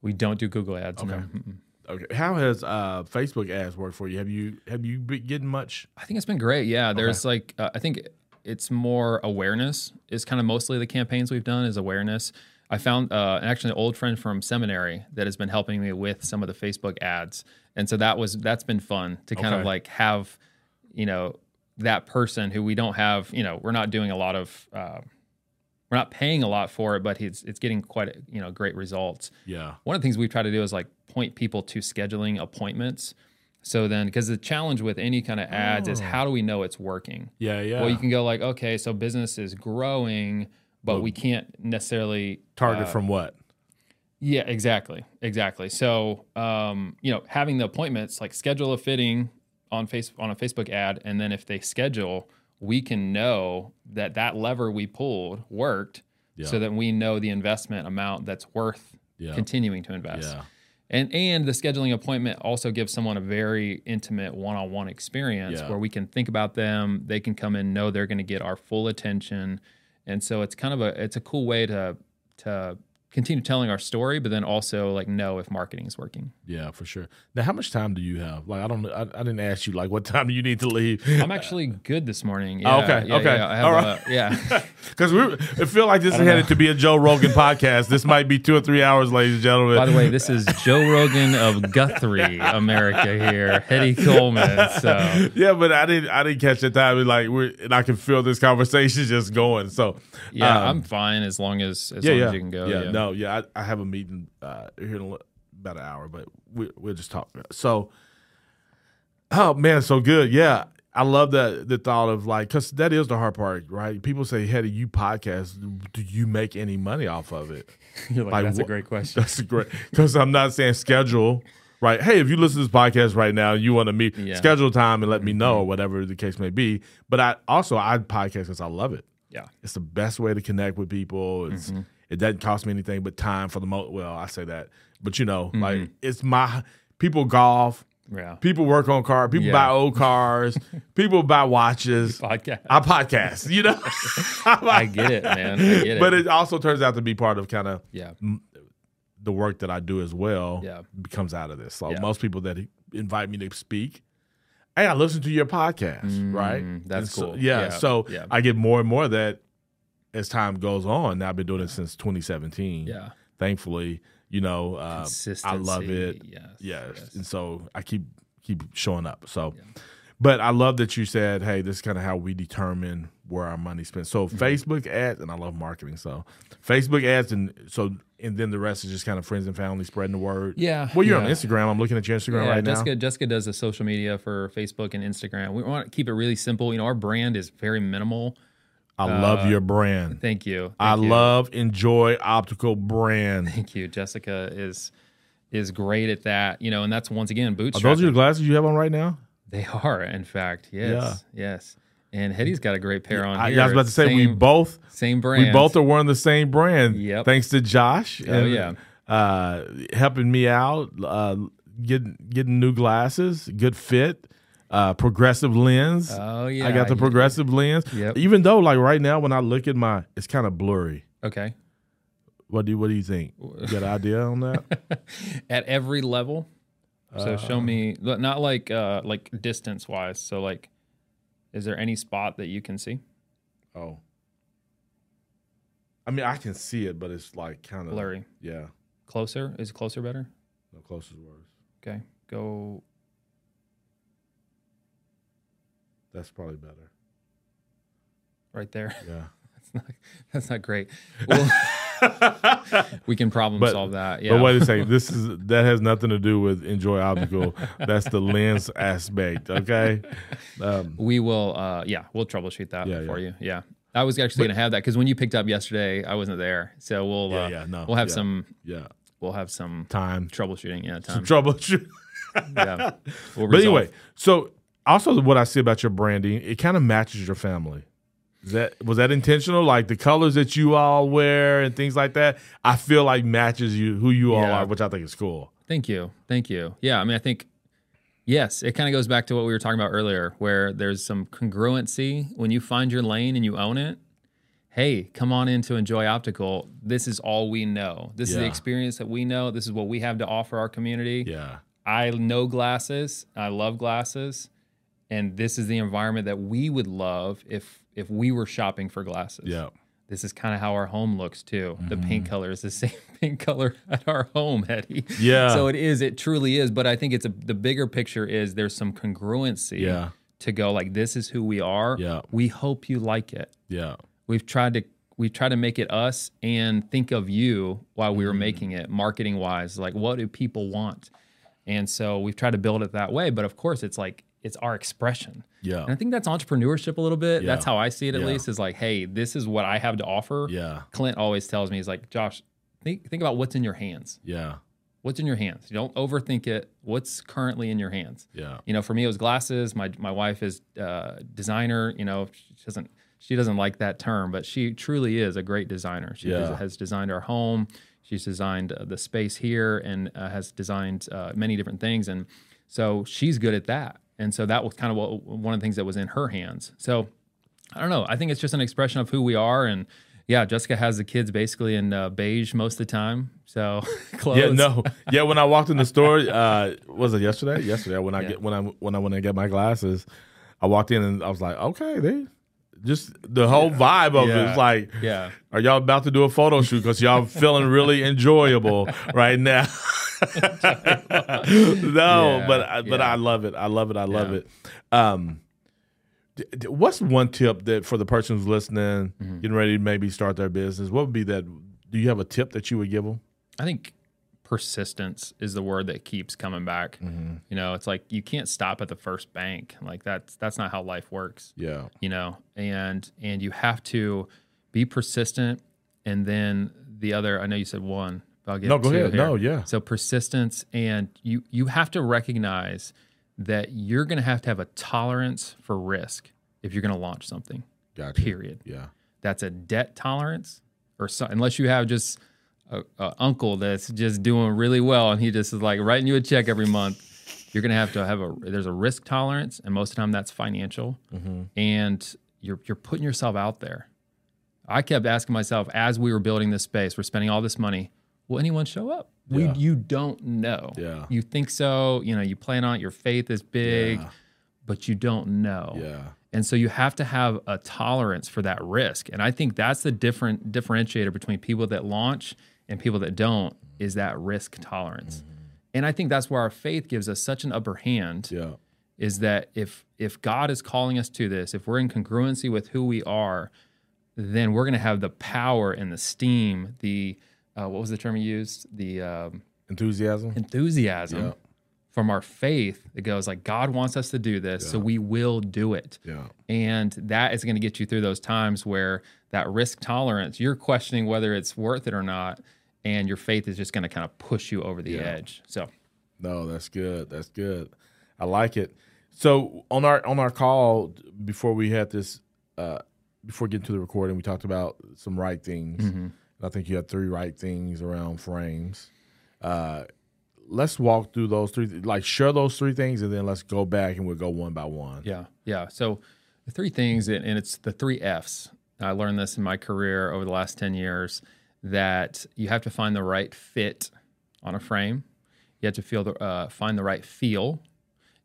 We don't do Google ads. Okay. Mm-mm. Okay. How has uh, Facebook ads worked for you? Have you have you been getting much? I think it's been great. Yeah, there's like uh, I think it's more awareness is kind of mostly the campaigns we've done is awareness. I found uh, actually an old friend from seminary that has been helping me with some of the Facebook ads, and so that was that's been fun to kind Okay. of like have you know that person who we don't have you know we're not doing a lot of uh, we're not paying a lot for it, but it's it's getting quite you know great results Yeah. one of the things we've tried to do is like point people to scheduling appointments. So then, because the challenge with any kind of ads is how do we know it's working? Yeah. Yeah. Well, you can go like, okay, so business is growing, but we can't necessarily target uh, from what? Yeah, exactly, exactly. So, um, you know, having the appointments, like schedule a fitting on face on a Facebook ad, and then if they schedule, we can know that that lever we pulled worked, Yeah. so that we know the investment amount that's worth Yeah. continuing to invest. Yeah. And and the scheduling appointment also gives someone a very intimate one-on-one experience where we can think about them, they can come in know they're going to get our full attention. And so it's kind of a it's a cool way to to continue telling our story but then also like know if marketing is working. Yeah, for sure. Now, how much time do you have? Like, I don't, I, I didn't ask you like what time do you need to leave? I'm actually good this morning. Oh, Yeah, okay, yeah, okay. yeah, I have All a- yeah. Because we, I feel like this is headed to be a Joe Rogan podcast. This might be two or three hours, ladies and gentlemen. By the way, this is Joe Rogan of Guthrie, America here, Heady Coleman. So yeah, but I didn't, I didn't catch the time. and, Like, we're, and I can feel this conversation just going. So, yeah, um, I'm fine as long as as yeah, long yeah, as you can go. Yeah, yeah. No, yeah. I, I have a meeting uh, here in about an hour, but we, we'll just talk. So, oh man, so good. Yeah, I love that the thought of like, because that is the hard part, right? People say, "Hey, do you podcast? Do you make any money off of it?" You're like, Like, that's a great question. That's a great because I'm not saying schedule. Right. Hey, if you listen to this podcast right now, you want to meet, Yeah. schedule time and let me know, whatever the case may be. But I also I podcast because I love it. Yeah. It's the best way to connect with people. It's it doesn't cost me anything but time for the most. Well, I say that, but you know, like it's my people golf, Yeah. people work on cars, people Yeah. buy old cars, people buy watches. Podcast. I podcast, you know. I get it, man. I get it. But it also turns out to be part of kind of yeah. the work that I do as well Yeah. becomes out of this. So Yeah. most people that invite me to speak, hey, I listen to your podcast, right? Mm, that's so- cool. yeah, Yeah, So. I get more and more of that as time goes on. Now I've been doing it since 2017. Yeah. Thankfully, you know, uh, I love it. Yes, Yes. yes. And so I keep keep showing up. So, but I love that you said, hey, this is kind of how we determine where our money spent. So Mm-hmm. Facebook ads, and I love marketing. So Facebook ads, and so and then the rest is just kind of friends and family spreading the word. Yeah, Well, you're on. Instagram. I'm looking at your Instagram Yeah, right Jessica, now. Jessica does the social media for Facebook and Instagram. We want to keep it really simple. You know, our brand is very minimal. I love your brand. Thank you. I uh, you. love Enjoy Optical brand. Thank you. Jessica is is great at that. You know, and that's once again boots. Are bootstrapping. those your glasses you have on right now? They are, in fact. Yes. Yes. And Heady's got a great pair on I, here. I was about to say we both same brand. we both are wearing the same brand. Yep. Thanks to Josh. Oh, yeah. Uh, helping me out, uh, getting getting new glasses, good fit, uh, progressive lens. Oh yeah. I got the you- progressive lens. Yep. Even though, like right now, when I look at my, it's kind of blurry. Okay. What do you, What do you think? You got an idea on that? At every level. So show Uh. me but not like uh like distance wise. So like is there any spot that you can see? oh, I mean, I can see it, but it's like kind of Blurry. Yeah, Closer? Is closer better? no is worse. Okay. Go That's probably better. right there. Yeah. That's not that's not great. Well, we can problem But- solve that. Yeah. But wait a second. This is that has nothing to do with enjoy optical. That's the lens aspect. Okay. Um, we will uh yeah, we'll troubleshoot that Yeah, for yeah. you. Yeah. I was actually gonna have that because when you picked up yesterday, I wasn't there. So we'll Yeah, uh, yeah, no, we'll have yeah. some yeah. we'll have some Time. troubleshooting. Yeah, time. Troubleshoot. yeah. We'll But anyway, so also what I see about your branding, it kind of matches your family. Is that was that intentional? Like the colors that you all wear and things like that, I feel like matches you who you all Yeah. are, which I think is cool. Thank you. Thank you. Yeah, I mean, I think yes, it kind of goes back to what we were talking about earlier, where there's some congruency when you find your lane and you own it. Hey, come on in to enjoy optical. This is all we know. This is the experience that we know. This is what we have to offer our community. Yeah. I know glasses. I love glasses, and this is the environment that we would love if if we were shopping for glasses. Yeah. This is kind of how our home looks too. The paint mm-hmm. color is the same paint color at our home, Heady. Yeah. So it is. It truly is. But I think it's a the bigger picture is there's some congruency. Yeah. To go like this is who we are. Yeah. We hope you like it. Yeah. We've tried to we've tried to make it us and think of you while we were mm-hmm. making it marketing wise. Like what do people want? And so we've tried to build it that way. But of course, it's like it's our expression. Yeah. And I think that's entrepreneurship a little bit. That's how I see it at Yeah. least. Is like, hey, this is what I have to offer. Yeah. Clint always tells me, he's like, Josh, think think about what's in your hands. Yeah. What's in your hands? You don't overthink it. What's currently in your hands? Yeah. You know, for me, it was glasses. My my wife is uh, designer. You know, she doesn't she doesn't like that term, but she truly is a great designer. She Yeah. has designed our home. She's designed uh, the space here and uh, has designed uh, many different things. And so she's good at that. And so that was kind of what, one of the things that was in her hands. So I don't know. I think it's just an expression of who we are. And yeah, Jessica has the kids basically in uh, beige most of the time. So clothes. Yeah, no, yeah. When I walked in the store, uh, was it yesterday? Yesterday, when I Yeah. get when I when I went to get my glasses, I walked in and I was like, okay, they just the whole vibe of Yeah. was like, Yeah. are y'all about to do a photo shoot because y'all feeling really enjoyable right now? no, Yeah, but I, but yeah. I love it. I love it. I love Yeah. it. Um, d- d- what's one tip that for the person who's listening, Mm-hmm. getting ready to maybe start their business? What would be that? Do you have a tip that you would give them? I think persistence is the word that keeps coming back. You know, it's like you can't stop at the first bank. Like that's that's not how life works. Yeah. You know, and and you have to be persistent. And then the other, I know you said one. I'll get No, go ahead. here. No, yeah. So persistence, and you you have to recognize that you're going to have to have a tolerance for risk if you're going to launch something. Gotcha. Period Yeah. that's a debt tolerance or so, unless you have just a, a uncle that's just doing really well and he just is like writing you a check every month you're gonna have to have a there's a risk tolerance and most of the time that's financial mm-hmm. and you're you're putting yourself out there i kept asking myself as we were building this space we're spending all this money will anyone show up we Yeah. you don't know Yeah. you think so you know you plan on it your faith is big Yeah. but you don't know Yeah. and so you have to have a tolerance for that risk. And I think that's the different differentiator between people that launch and people that don't is that risk tolerance. Mm-hmm. And I think that's where our faith gives us such an upper hand Yeah. is that if if God is calling us to this, if we're in congruency with who we are, then we're going to have the power and the steam, the uh, what was the term you used? The um, Enthusiasm. enthusiasm Yeah. from our faith It goes like God wants us to do this, so we will do it. Yeah. And that is going to get you through those times where that risk tolerance, you're questioning whether it's worth it or not, and your faith is just going to kind of push you over the Yeah. edge. So, No, that's good. That's good. I like it. So on our on our call before we had this, uh, before getting to the recording, we talked about some right things. Mm-hmm. I think you had three right things around frames. Uh, let's walk through those three. Like share those three things, and then let's go back and we'll go one by one. Yeah, yeah. So the three things, and it's the three F's. I learned this in my career over the last ten years that you have to find the right fit on a frame. You have to feel the uh, find the right feel,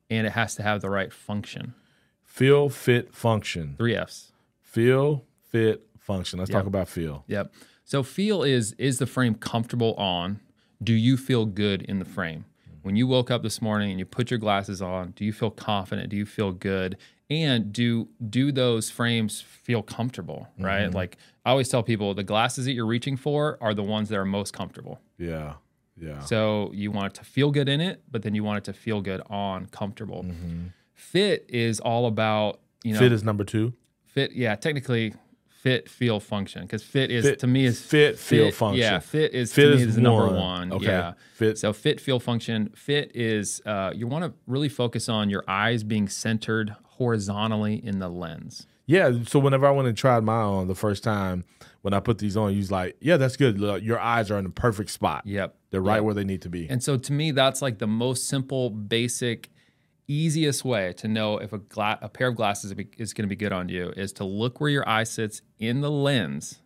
and it has to have the right function. Feel, fit, function. Three F's. Feel, fit, function. Let's Yep. talk about feel. Yep. So feel is is the frame comfortable on? Do you feel good in the frame? When you woke up this morning and you put your glasses on, do you feel confident? Do you feel good? And do do those frames feel comfortable, right? Mm-hmm. Like I always tell people the glasses that you're reaching for are the ones that are most comfortable. Yeah, yeah. So you want it to feel good in it, but then you want it to feel good on comfortable. Mm-hmm. Fit is all about, you know, fit is number two. fit yeah technically fit feel function because fit is Fit- to me is fit, feel, function. yeah fit is Fit to is me is the number one. Okay. yeah Fit- so fit feel function fit is uh, you want to really focus on your eyes being centered horizontally in the lens Yeah. So whenever I went and tried mine on the first time, when I put these on, was like, "Yeah, that's good. Your eyes are in the perfect spot. yep They're right Yep. where they need to be." and so to me that's like the most simple basic easiest way to know if a, gla- a pair of glasses is going to be good on you is to look where your eye sits in the lens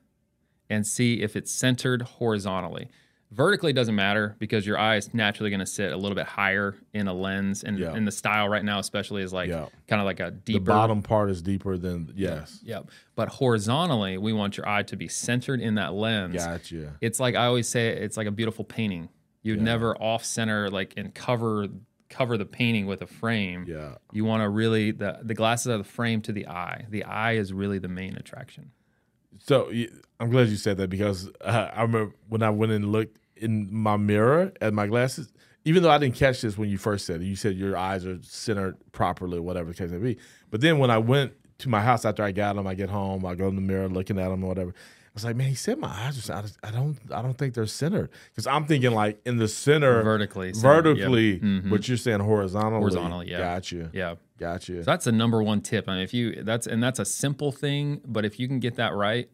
and see if it's centered horizontally. Vertically doesn't matter because your eye is naturally going to sit a little bit higher in a lens, and, Yeah. and the style right now, especially, is like Yeah. kind of like a the deeper bottom part is deeper than yes. Yep. But horizontally, we want your eye to be centered in that lens. Gotcha. It's like I always say, it's like a beautiful painting. You'd never off center like and cover cover the painting with a frame. Yeah. You want to really the the glasses are the frame to the eye. The eye is really the main attraction. So I'm glad you said that because uh, I remember when I went and looked in my mirror at my glasses. Even though I didn't catch this when you first said it, you said your eyes are centered properly, whatever the case may be. But then when I went to my house after I got them, I get home, I go in the mirror looking at them or whatever. I was like, man, he said my eyes are. I just- I don't. I don't think they're centered because I'm thinking like in the center, Vertically centered, yep. vertically. Mhm. But you're saying horizontally. Horizontally, yeah. Gotcha. Yeah. Gotcha. So that's the number one tip. I mean, if you that's and that's a simple thing, but if you can get that right,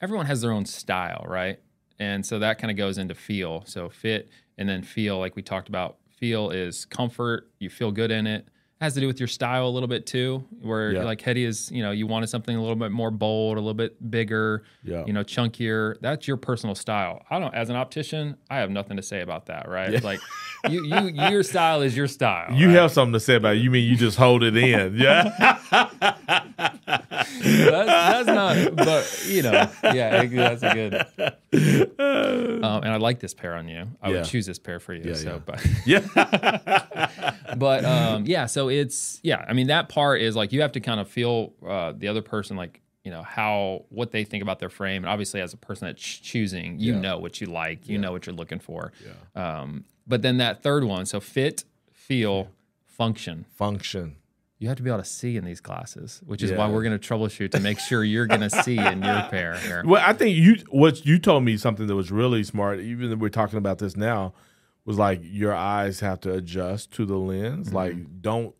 everyone has their own style, right? And so that kind of goes into feel. So fit and then feel, like we talked about. Feel is comfort. You feel good in it. Has to do with your style a little bit too. Where Yeah. like Heady is, you know, you wanted something a little bit more bold, a little bit bigger, Yeah. you know, chunkier. That's your personal style. I don't. As an optician, I have nothing to say about that, right? Like, you, you, your style is your style. you right? have something to say about it. You mean you just hold it in? Yeah. that's, that's not, but you know, yeah, that's a good. Um, and I like this pair on you. I Yeah. would choose this pair for you. Yeah, so, yeah. but yeah. but um, yeah, so it's yeah. I mean, that part is like you have to kind of feel uh, the other person like you know how what they think about their frame, and obviously as a person that's choosing, you Yeah. know what you like, you know what you're looking for. Um, but then that third one, so fit, feel, function. Function. You have to be able to see in these glasses, which is why we're going to troubleshoot to make sure you're going to see in your pair here. Well, I think you what you told me something that was really smart. Even though we're talking about this now, was like your eyes have to adjust to the lens. Mm-hmm. Like don't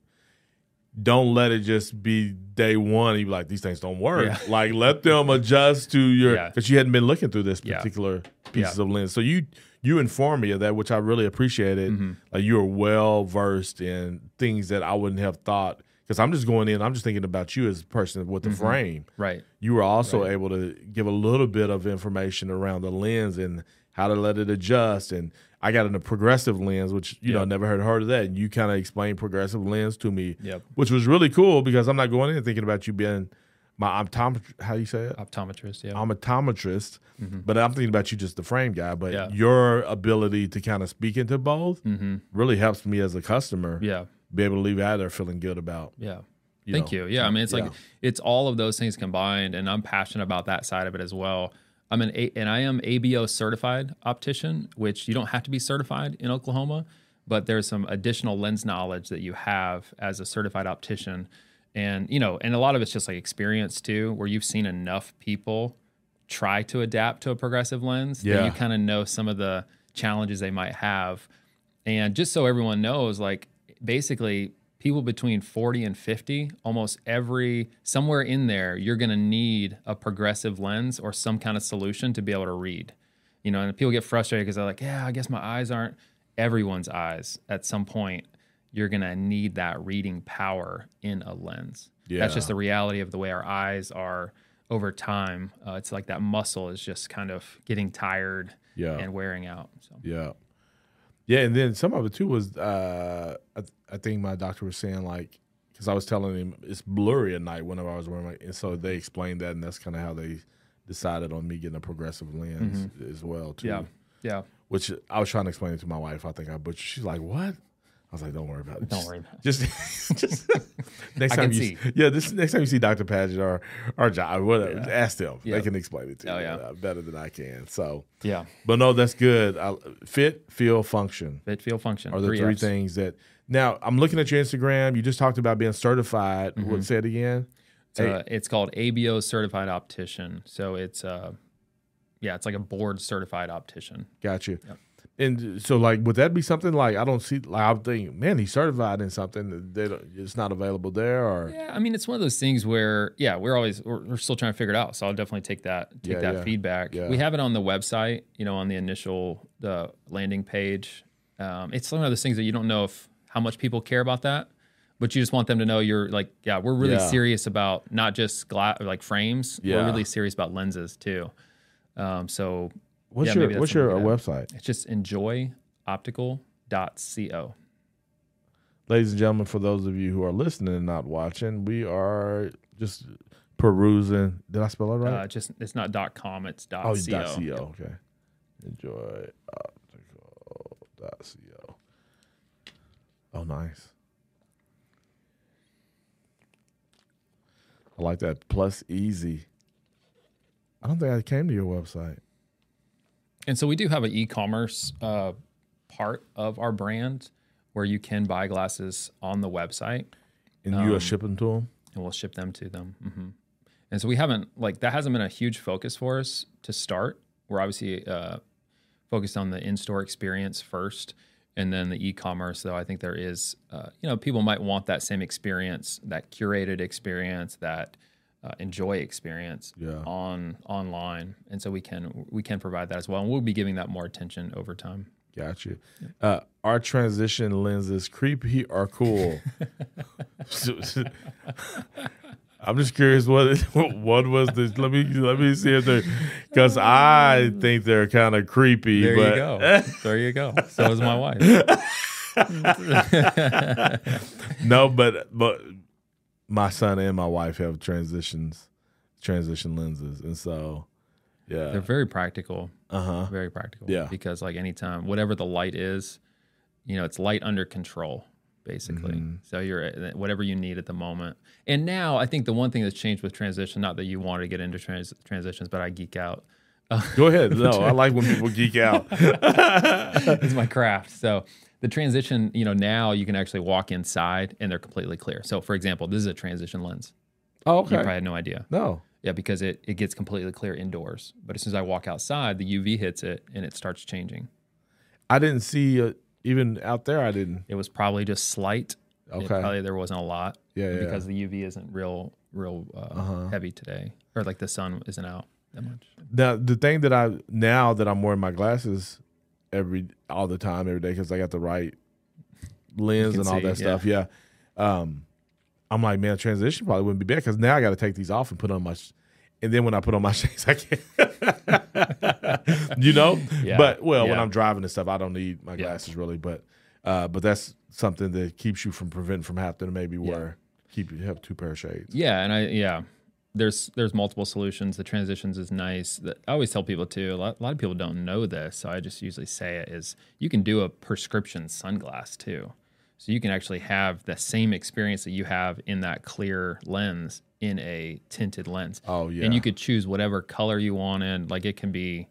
don't let it just be day one. You be like these things don't work. Yeah. Like let them adjust to your Yeah. because you hadn't been looking through this Yeah. particular pieces Yeah. of lens. So you you informed me of that, which I really appreciated. Mm-hmm. Like you are well versed in things that I wouldn't have thought. Because I'm just going in, I'm just thinking about you as a person with the Mm-hmm. frame Right. you were also able to give a little bit of information around the lens and how to let it adjust. And I got in a progressive lens, which you know I never heard heard of that. And you kind of explained progressive lens to me, Yep. which was really cool because I'm not going in thinking about you being my optometrist. How do you say it? Optometrist. Yeah. I'm optometrist, but I'm thinking about you just the frame guy. But Mm-hmm. Yeah. your ability to kind of speak into both mm-hmm. really helps me as a customer Yeah. be able to leave out there feeling good about. Yeah. You Thank know, you. Yeah. I mean, it's like it's all of those things combined, and I'm passionate about that side of it as well. I'm an A- and I am ABO certified optician, which you don't have to be certified in Oklahoma, but there's some additional lens knowledge that you have as a certified optician, and you know, and a lot of it's just like experience too, where you've seen enough people try to adapt to a progressive lens that Yeah. you kind of know some of the challenges they might have. And just so everyone knows, like basically people between 40 and 50, almost every somewhere in there, you're going to need a progressive lens or some kind of solution to be able to read. You know, and people get frustrated because they're like, "Yeah, I guess my eyes aren't everyone's eyes." At some point, you're going to need that reading power in a lens. Yeah. That's just the reality of the way our eyes are over time. Uh, it's like that muscle is just kind of getting tired Yeah. and wearing out. So. Yeah. Yeah, and then some of it too was uh, I, I think my doctor was saying like because I was telling him it's blurry at night whenever I was wearing my and so they explained that and that's kind of how they decided on me getting a progressive lens as well too. Mm-hmm. Yeah. Yeah. Which I was trying to explain it to my wife. I think I butchered. She's like, "What?" I was like, "Don't worry about it. Don't Just- worry about it. Just, just next time you see. yeah, this next time you see Doctor Paget or or John, whatever, ask them. Yeah. They can explain it to Oh, you yeah. uh, better than I can. So, Yeah. but no, that's good. I, fit, feel, function Fit, feel, function. are the three, Fs. things that. Now I'm looking at your Instagram. You just talked about being certified. Mm-hmm. What say it again? It's, uh, it's called ABO certified optician. So it's uh yeah, it's like a board certified optician. Got you. And so, like, would that be something like I don't see? Like, I'm thinking, man, he's certified in something that they don't, it's not available there, or Yeah, I mean it's one of those things where yeah, we're always we're, we're still trying to figure it out. So I'll definitely take that take Yeah, that yeah. feedback. Yeah. We have it on the website, you know, on the initial the landing page. Um, it's one of those things that you don't know if how much people care about that, but you just want them to know you're like yeah, we're really serious about not just glass like frames. Yeah. We're really serious about lenses too. Um, so what's yeah, your what's your uh, website, It's just enjoyoptical.co. ladies and gentlemen? For those of you who are listening and not watching, we are just perusing. Did I spell it right? Uh, just it's not dot .com, it's dot oh, .co. dot co. Okay. Enjoy optical. Oh, nice. I like that. Plus easy. I don't think I came to your website. And so we do have an e-commerce uh, part of our brand where you can buy glasses on the website, And Um, you are shipping to them? and we'll ship them to them. hmm And so we haven't like that hasn't been a huge focus for us to start. We're obviously uh, focused on the in-store experience first, and then the e-commerce. Though I think there is, uh, you know, people might want that same experience, that curated experience, that uh, enjoy experience Yeah. on online, and so we can we can provide that as well. And we'll be giving that more attention over time. Got you. Uh, our transition lenses creepy or cool? I'm just curious what what was this? Let me let me see if they're because I think they're kind of creepy. There but you go. there you go. So is my wife. no, but but my son and my wife have transitions, transition lenses, and so yeah, They're very practical. uh huh. Very practical. Yeah. Because like anytime, whatever the light is, you know, it's light under control, basically. Mm-hmm. So you're uh, whatever you need at the moment. And now I think the one thing that's changed with transition, not that you want to get into trans- transitions, but I geek out. Go ahead. No, I like when people geek out. it's my craft. So the transition, you know, now you can actually walk inside and they're completely clear. So for example, this is a transition lens. Oh, You okay. probably had no idea. No. Yeah, because it, it gets completely clear indoors. But as soon as I walk outside, the UV hits it and it starts changing. I didn't see uh, even out there. I didn't. It was probably just slight. It Okay. probably there wasn't a lot. Yeah, yeah. Because the UV isn't real, real uh, heavy today, or like the sun isn't out that much. Now the thing that I now that I'm wearing my glasses every all the time every day because I got the right lens and all see, that stuff. Yeah. Um, I'm like, man, transition probably wouldn't be bad because now I got to take these off and put on my. Sh- and then when I put on my shades, I can't. you know. Yeah, But well, when. I'm driving and stuff, I don't need my Yeah. glasses really. But uh, but that's something that keeps you from preventing from to maybe wear keep you have two pair of shades. Yeah, and I yeah, there's there's multiple solutions. The transitions is nice. I always tell people too. A lot, a lot of people don't know this, so I just usually say it is you can do a prescription sunglass too. So you can actually have the same experience that you have in that clear lens in a tinted lens. Oh, yeah. and you could choose whatever color you wanted. Like it can be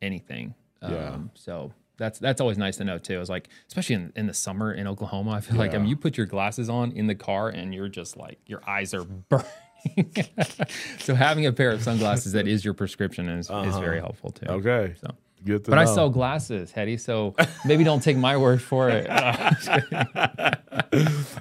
anything. Yeah. Um, so that's that's always nice to know too. It's like especially in, in the summer in Oklahoma, I feel like I mean you put your glasses on in the car and you're just like your eyes are burning. so having a pair of sunglasses that is your prescription is, is very helpful too. Uh-huh. Okay. So. Good to But I sell glasses, Heady. So maybe don't take my word for it.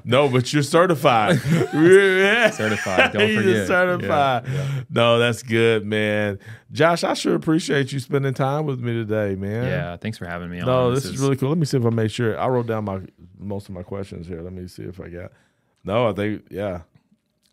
no, but you're certified. Certified. Don't forget. certified. Yeah, yeah. No, that's good, man. Josh, I sure appreciate you spending time with me today, man. Yeah, thanks for having me on. No, this, is, really cool. Let me see if I make sure I wrote down my most of my questions here. Let me see if I got. No, I think yeah.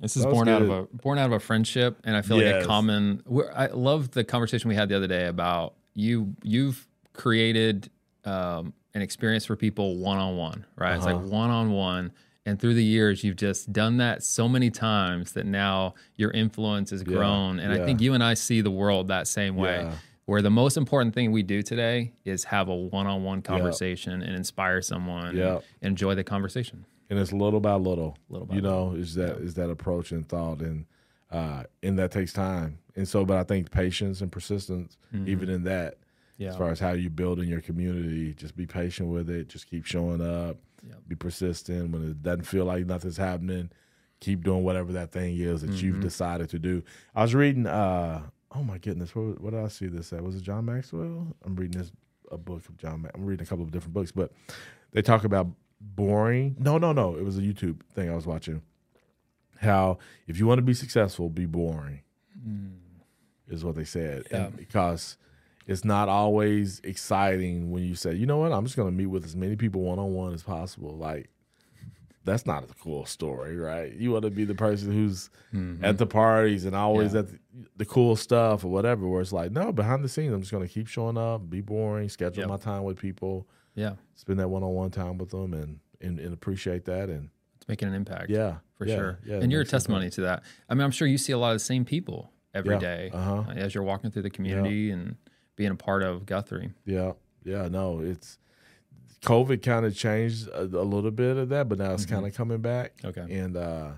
This is born out of a born out of a friendship, and I feel like a common. I love the conversation we had the other day about you. You've created um, an experience for people one on one, right? It's Uh-huh. like one on one, and through the years, you've just done that so many times that now your influence has grown. And yeah. I think you and I see the world that same way. Yeah. Where the most important thing we do today is have a one-on-one conversation and inspire someone. Yeah. and enjoy the conversation. And it's little by little. Little by you know, is that is that approach and thought, and uh, and that takes time. And so, but I think patience and persistence, even in that, Mm-hmm. Yeah. as far as how you build in your community, just be patient with it. Just keep showing up. Be persistent when it doesn't feel like nothing's happening. Keep doing whatever that thing is that Mm-hmm. you've decided to do. I was reading. uh Oh my goodness, what, what did I see this at? Was it John Maxwell? I'm reading this a book of John. Ma- I'm reading a couple of different books, but they talk about boring. No, no, no. It was a YouTube thing I was watching. How if you want to be successful, be boring, mm. is what they said. Yeah. And because it's not always exciting when you say, you know what, I'm just going to meet with as many people one on one as possible. Like that's not a cool story, right? You want to be the person who's mm-hmm. at the parties and always Yeah. at the, the cool stuff or whatever. Where it's like, no, behind the scenes, I'm just going to keep showing up, be boring, schedule Yep. my time with people Yeah, spend that one on one time with them and, and and appreciate that and it's making an impact. yeah for yeah, sure. yeah, and you're a makes sense. testimony to that. I mean, I'm sure you see a lot of the same people every Yeah, day uh-huh. uh, as you're walking through the community and being a part of Guthrie. yeah yeah no it's COVID kind of changed a, a little bit of that but now it's kind of coming back Okay. and uh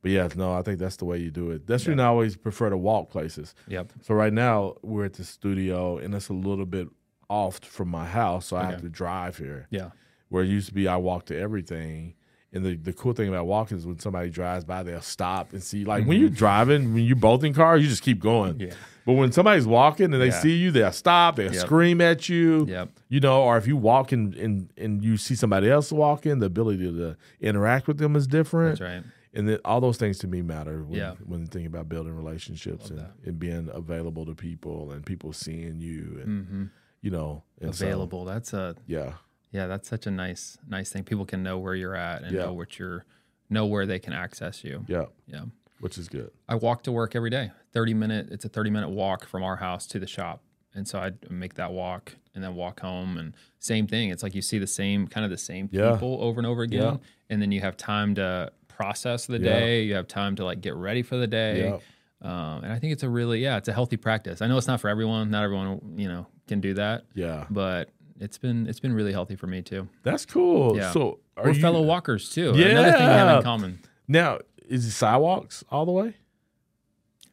but yeah no I think that's the way you do it that's when I always prefer to walk places Yep. so right now we're at the studio and it's a little bit off from my house so I have to drive here Yeah. where it used to be I walk to everything. And the, the cool thing about walking is when somebody drives by, they'll stop and see. Like when you're driving, when you're both in cars, you just keep going. Mm-hmm. Yeah. But when somebody's walking and they Yeah. see you, they'll stop, they'll Yep. scream at you. Yep. You know, or if you walk and, and, and you see somebody else walking, the ability to interact with them is different. That's right. And then all those things to me matter when, Yeah. when thinking about building relationships and, and being available to people and people seeing you and, you know, and so. Available. That's a yeah. yeah. That's such a nice nice thing. People can know where you're at and Yeah. know what you're know where they can access you. Yeah. Yeah. Which is good. I walk to work every day. 30 minute, it's a 30 minute walk from our house to the shop. And so I make that walk and then walk home and same thing. It's like you see the same kind of the same Yeah. people over and over again. Yeah. And then you have time to process the day. You have time to like get ready for the day. Um, and I think it's a really, yeah, it's a healthy practice. I know it's not for everyone. Not everyone, you know, can do that, Yeah. but it's been, it's been really healthy for me too. That's cool. Yeah. So are We're you, fellow walkers too. Yeah. Another thing we have in common. now? Is it sidewalks all the way?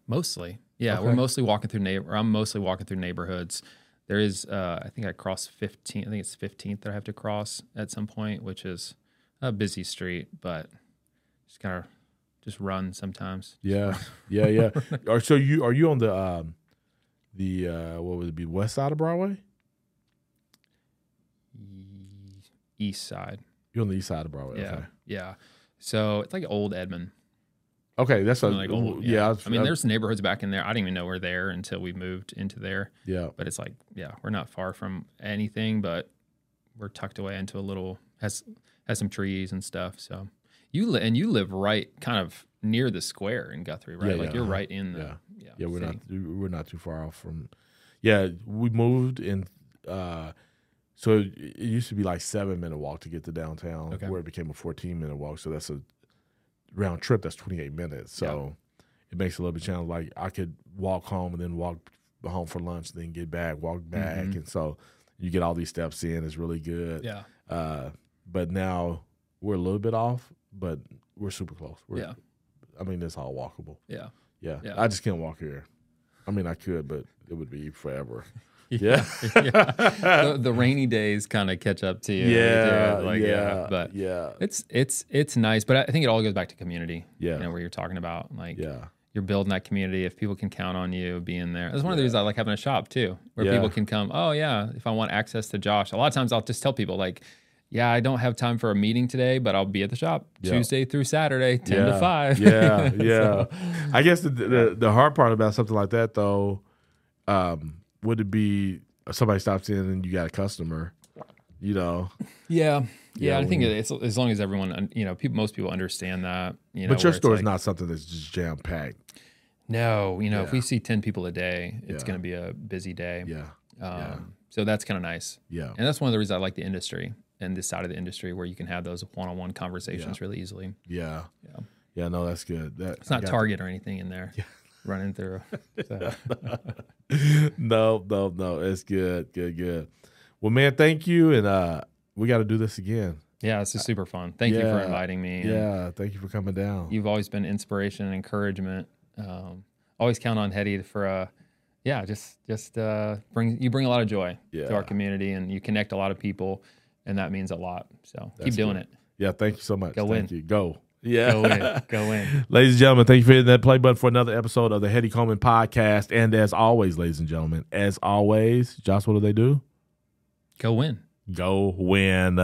Mostly, yeah. Okay. We're mostly walking through neighbor. I'm mostly walking through neighborhoods. There is, uh, I think I cross 15. I think it's 15th that I have to cross at some point, which is a busy street, but just gotta just run sometimes. Yeah, yeah, yeah. Or so you are you on the um, the uh, what would it be west side of Broadway? East side, You're on the east side of Broadway. yeah, Okay, yeah. So it's like old Edmond. okay that's a, Like old, yeah. I, was- I mean, there's neighborhoods back in there. I didn't even know we're there until we moved into there. yeah, But it's like, yeah, we're not far from anything, but we're tucked away into a little has has some trees and stuff. So you li- and you live right kind of near the square in Guthrie, right? Yeah, like yeah, you're uh-huh. right in the yeah, yeah. yeah. We're not we're not too far off from. Yeah, we moved and uh, so it it used to be like seven minute walk to get to downtown, Okay. where it became a fourteen minute walk. So that's a round trip. That's twenty eight minutes. So it makes it a little bit challenging. Like I could walk home and then walk home for lunch, then get back, walk back, and so you get all these steps in. It's really good. Yeah. Uh, but now we're a little bit off, but we're super close. We're, Yeah. I mean, it's all walkable. Yeah. Yeah. Yeah. I just can't walk here. I mean, I could, but it would be forever. Yeah. the, the rainy days kind of catch up to you. Yeah, too. Like, yeah, But yeah. it's it's it's nice. But I think it all goes back to community. Yeah. You know, where you're talking about like Yeah. you're building that community. If people can count on you being there, that's one of the reasons I like having a shop too, where Yeah. people can come. Oh yeah, if I want access to Josh, a lot of times I'll just tell people like, yeah, I don't have time for a meeting today, but I'll be at the shop Yeah. Tuesday through Saturday, 10 to 5. Yeah, yeah. So, I guess the, the the hard part about something like that though, um, would it be somebody stops in and you got a customer, you know? yeah. Yeah, Yeah, I think it's as long as everyone, you know, people, most people understand that. You know, but your store is like, not something that's just jam packed. No, you know, if we see 10 people a day, it's Yeah. going to be a busy day. Yeah, Um, yeah. So that's kind of nice. yeah, And that's one of the reasons I like the industry and this side of the industry where you can have those one on one conversations Yeah. really easily. yeah, Yeah. yeah. No, that's good. That It's not Target or anything in there Yeah. running through. So, no, no, no. It's good, good, good. Well, man, thank you, and uh, we got to do this again. yeah, it's just super fun. Thank you for inviting me. Yeah, thank you for coming down. You've always been inspiration and encouragement. Um, always count on Heady for, uh, yeah, just just uh, bring you bring a lot of joy to our community and you connect a lot of people, and that means a lot. So That's keep doing good. it. yeah, thank you so much. Go thank in. you. Go. Yeah. Go in, go in. Ladies and gentlemen, thank you for hitting that play button for another episode of the Heady Coleman podcast. And as always, ladies and gentlemen, as always, Josh, what do they do? Go win. Go win.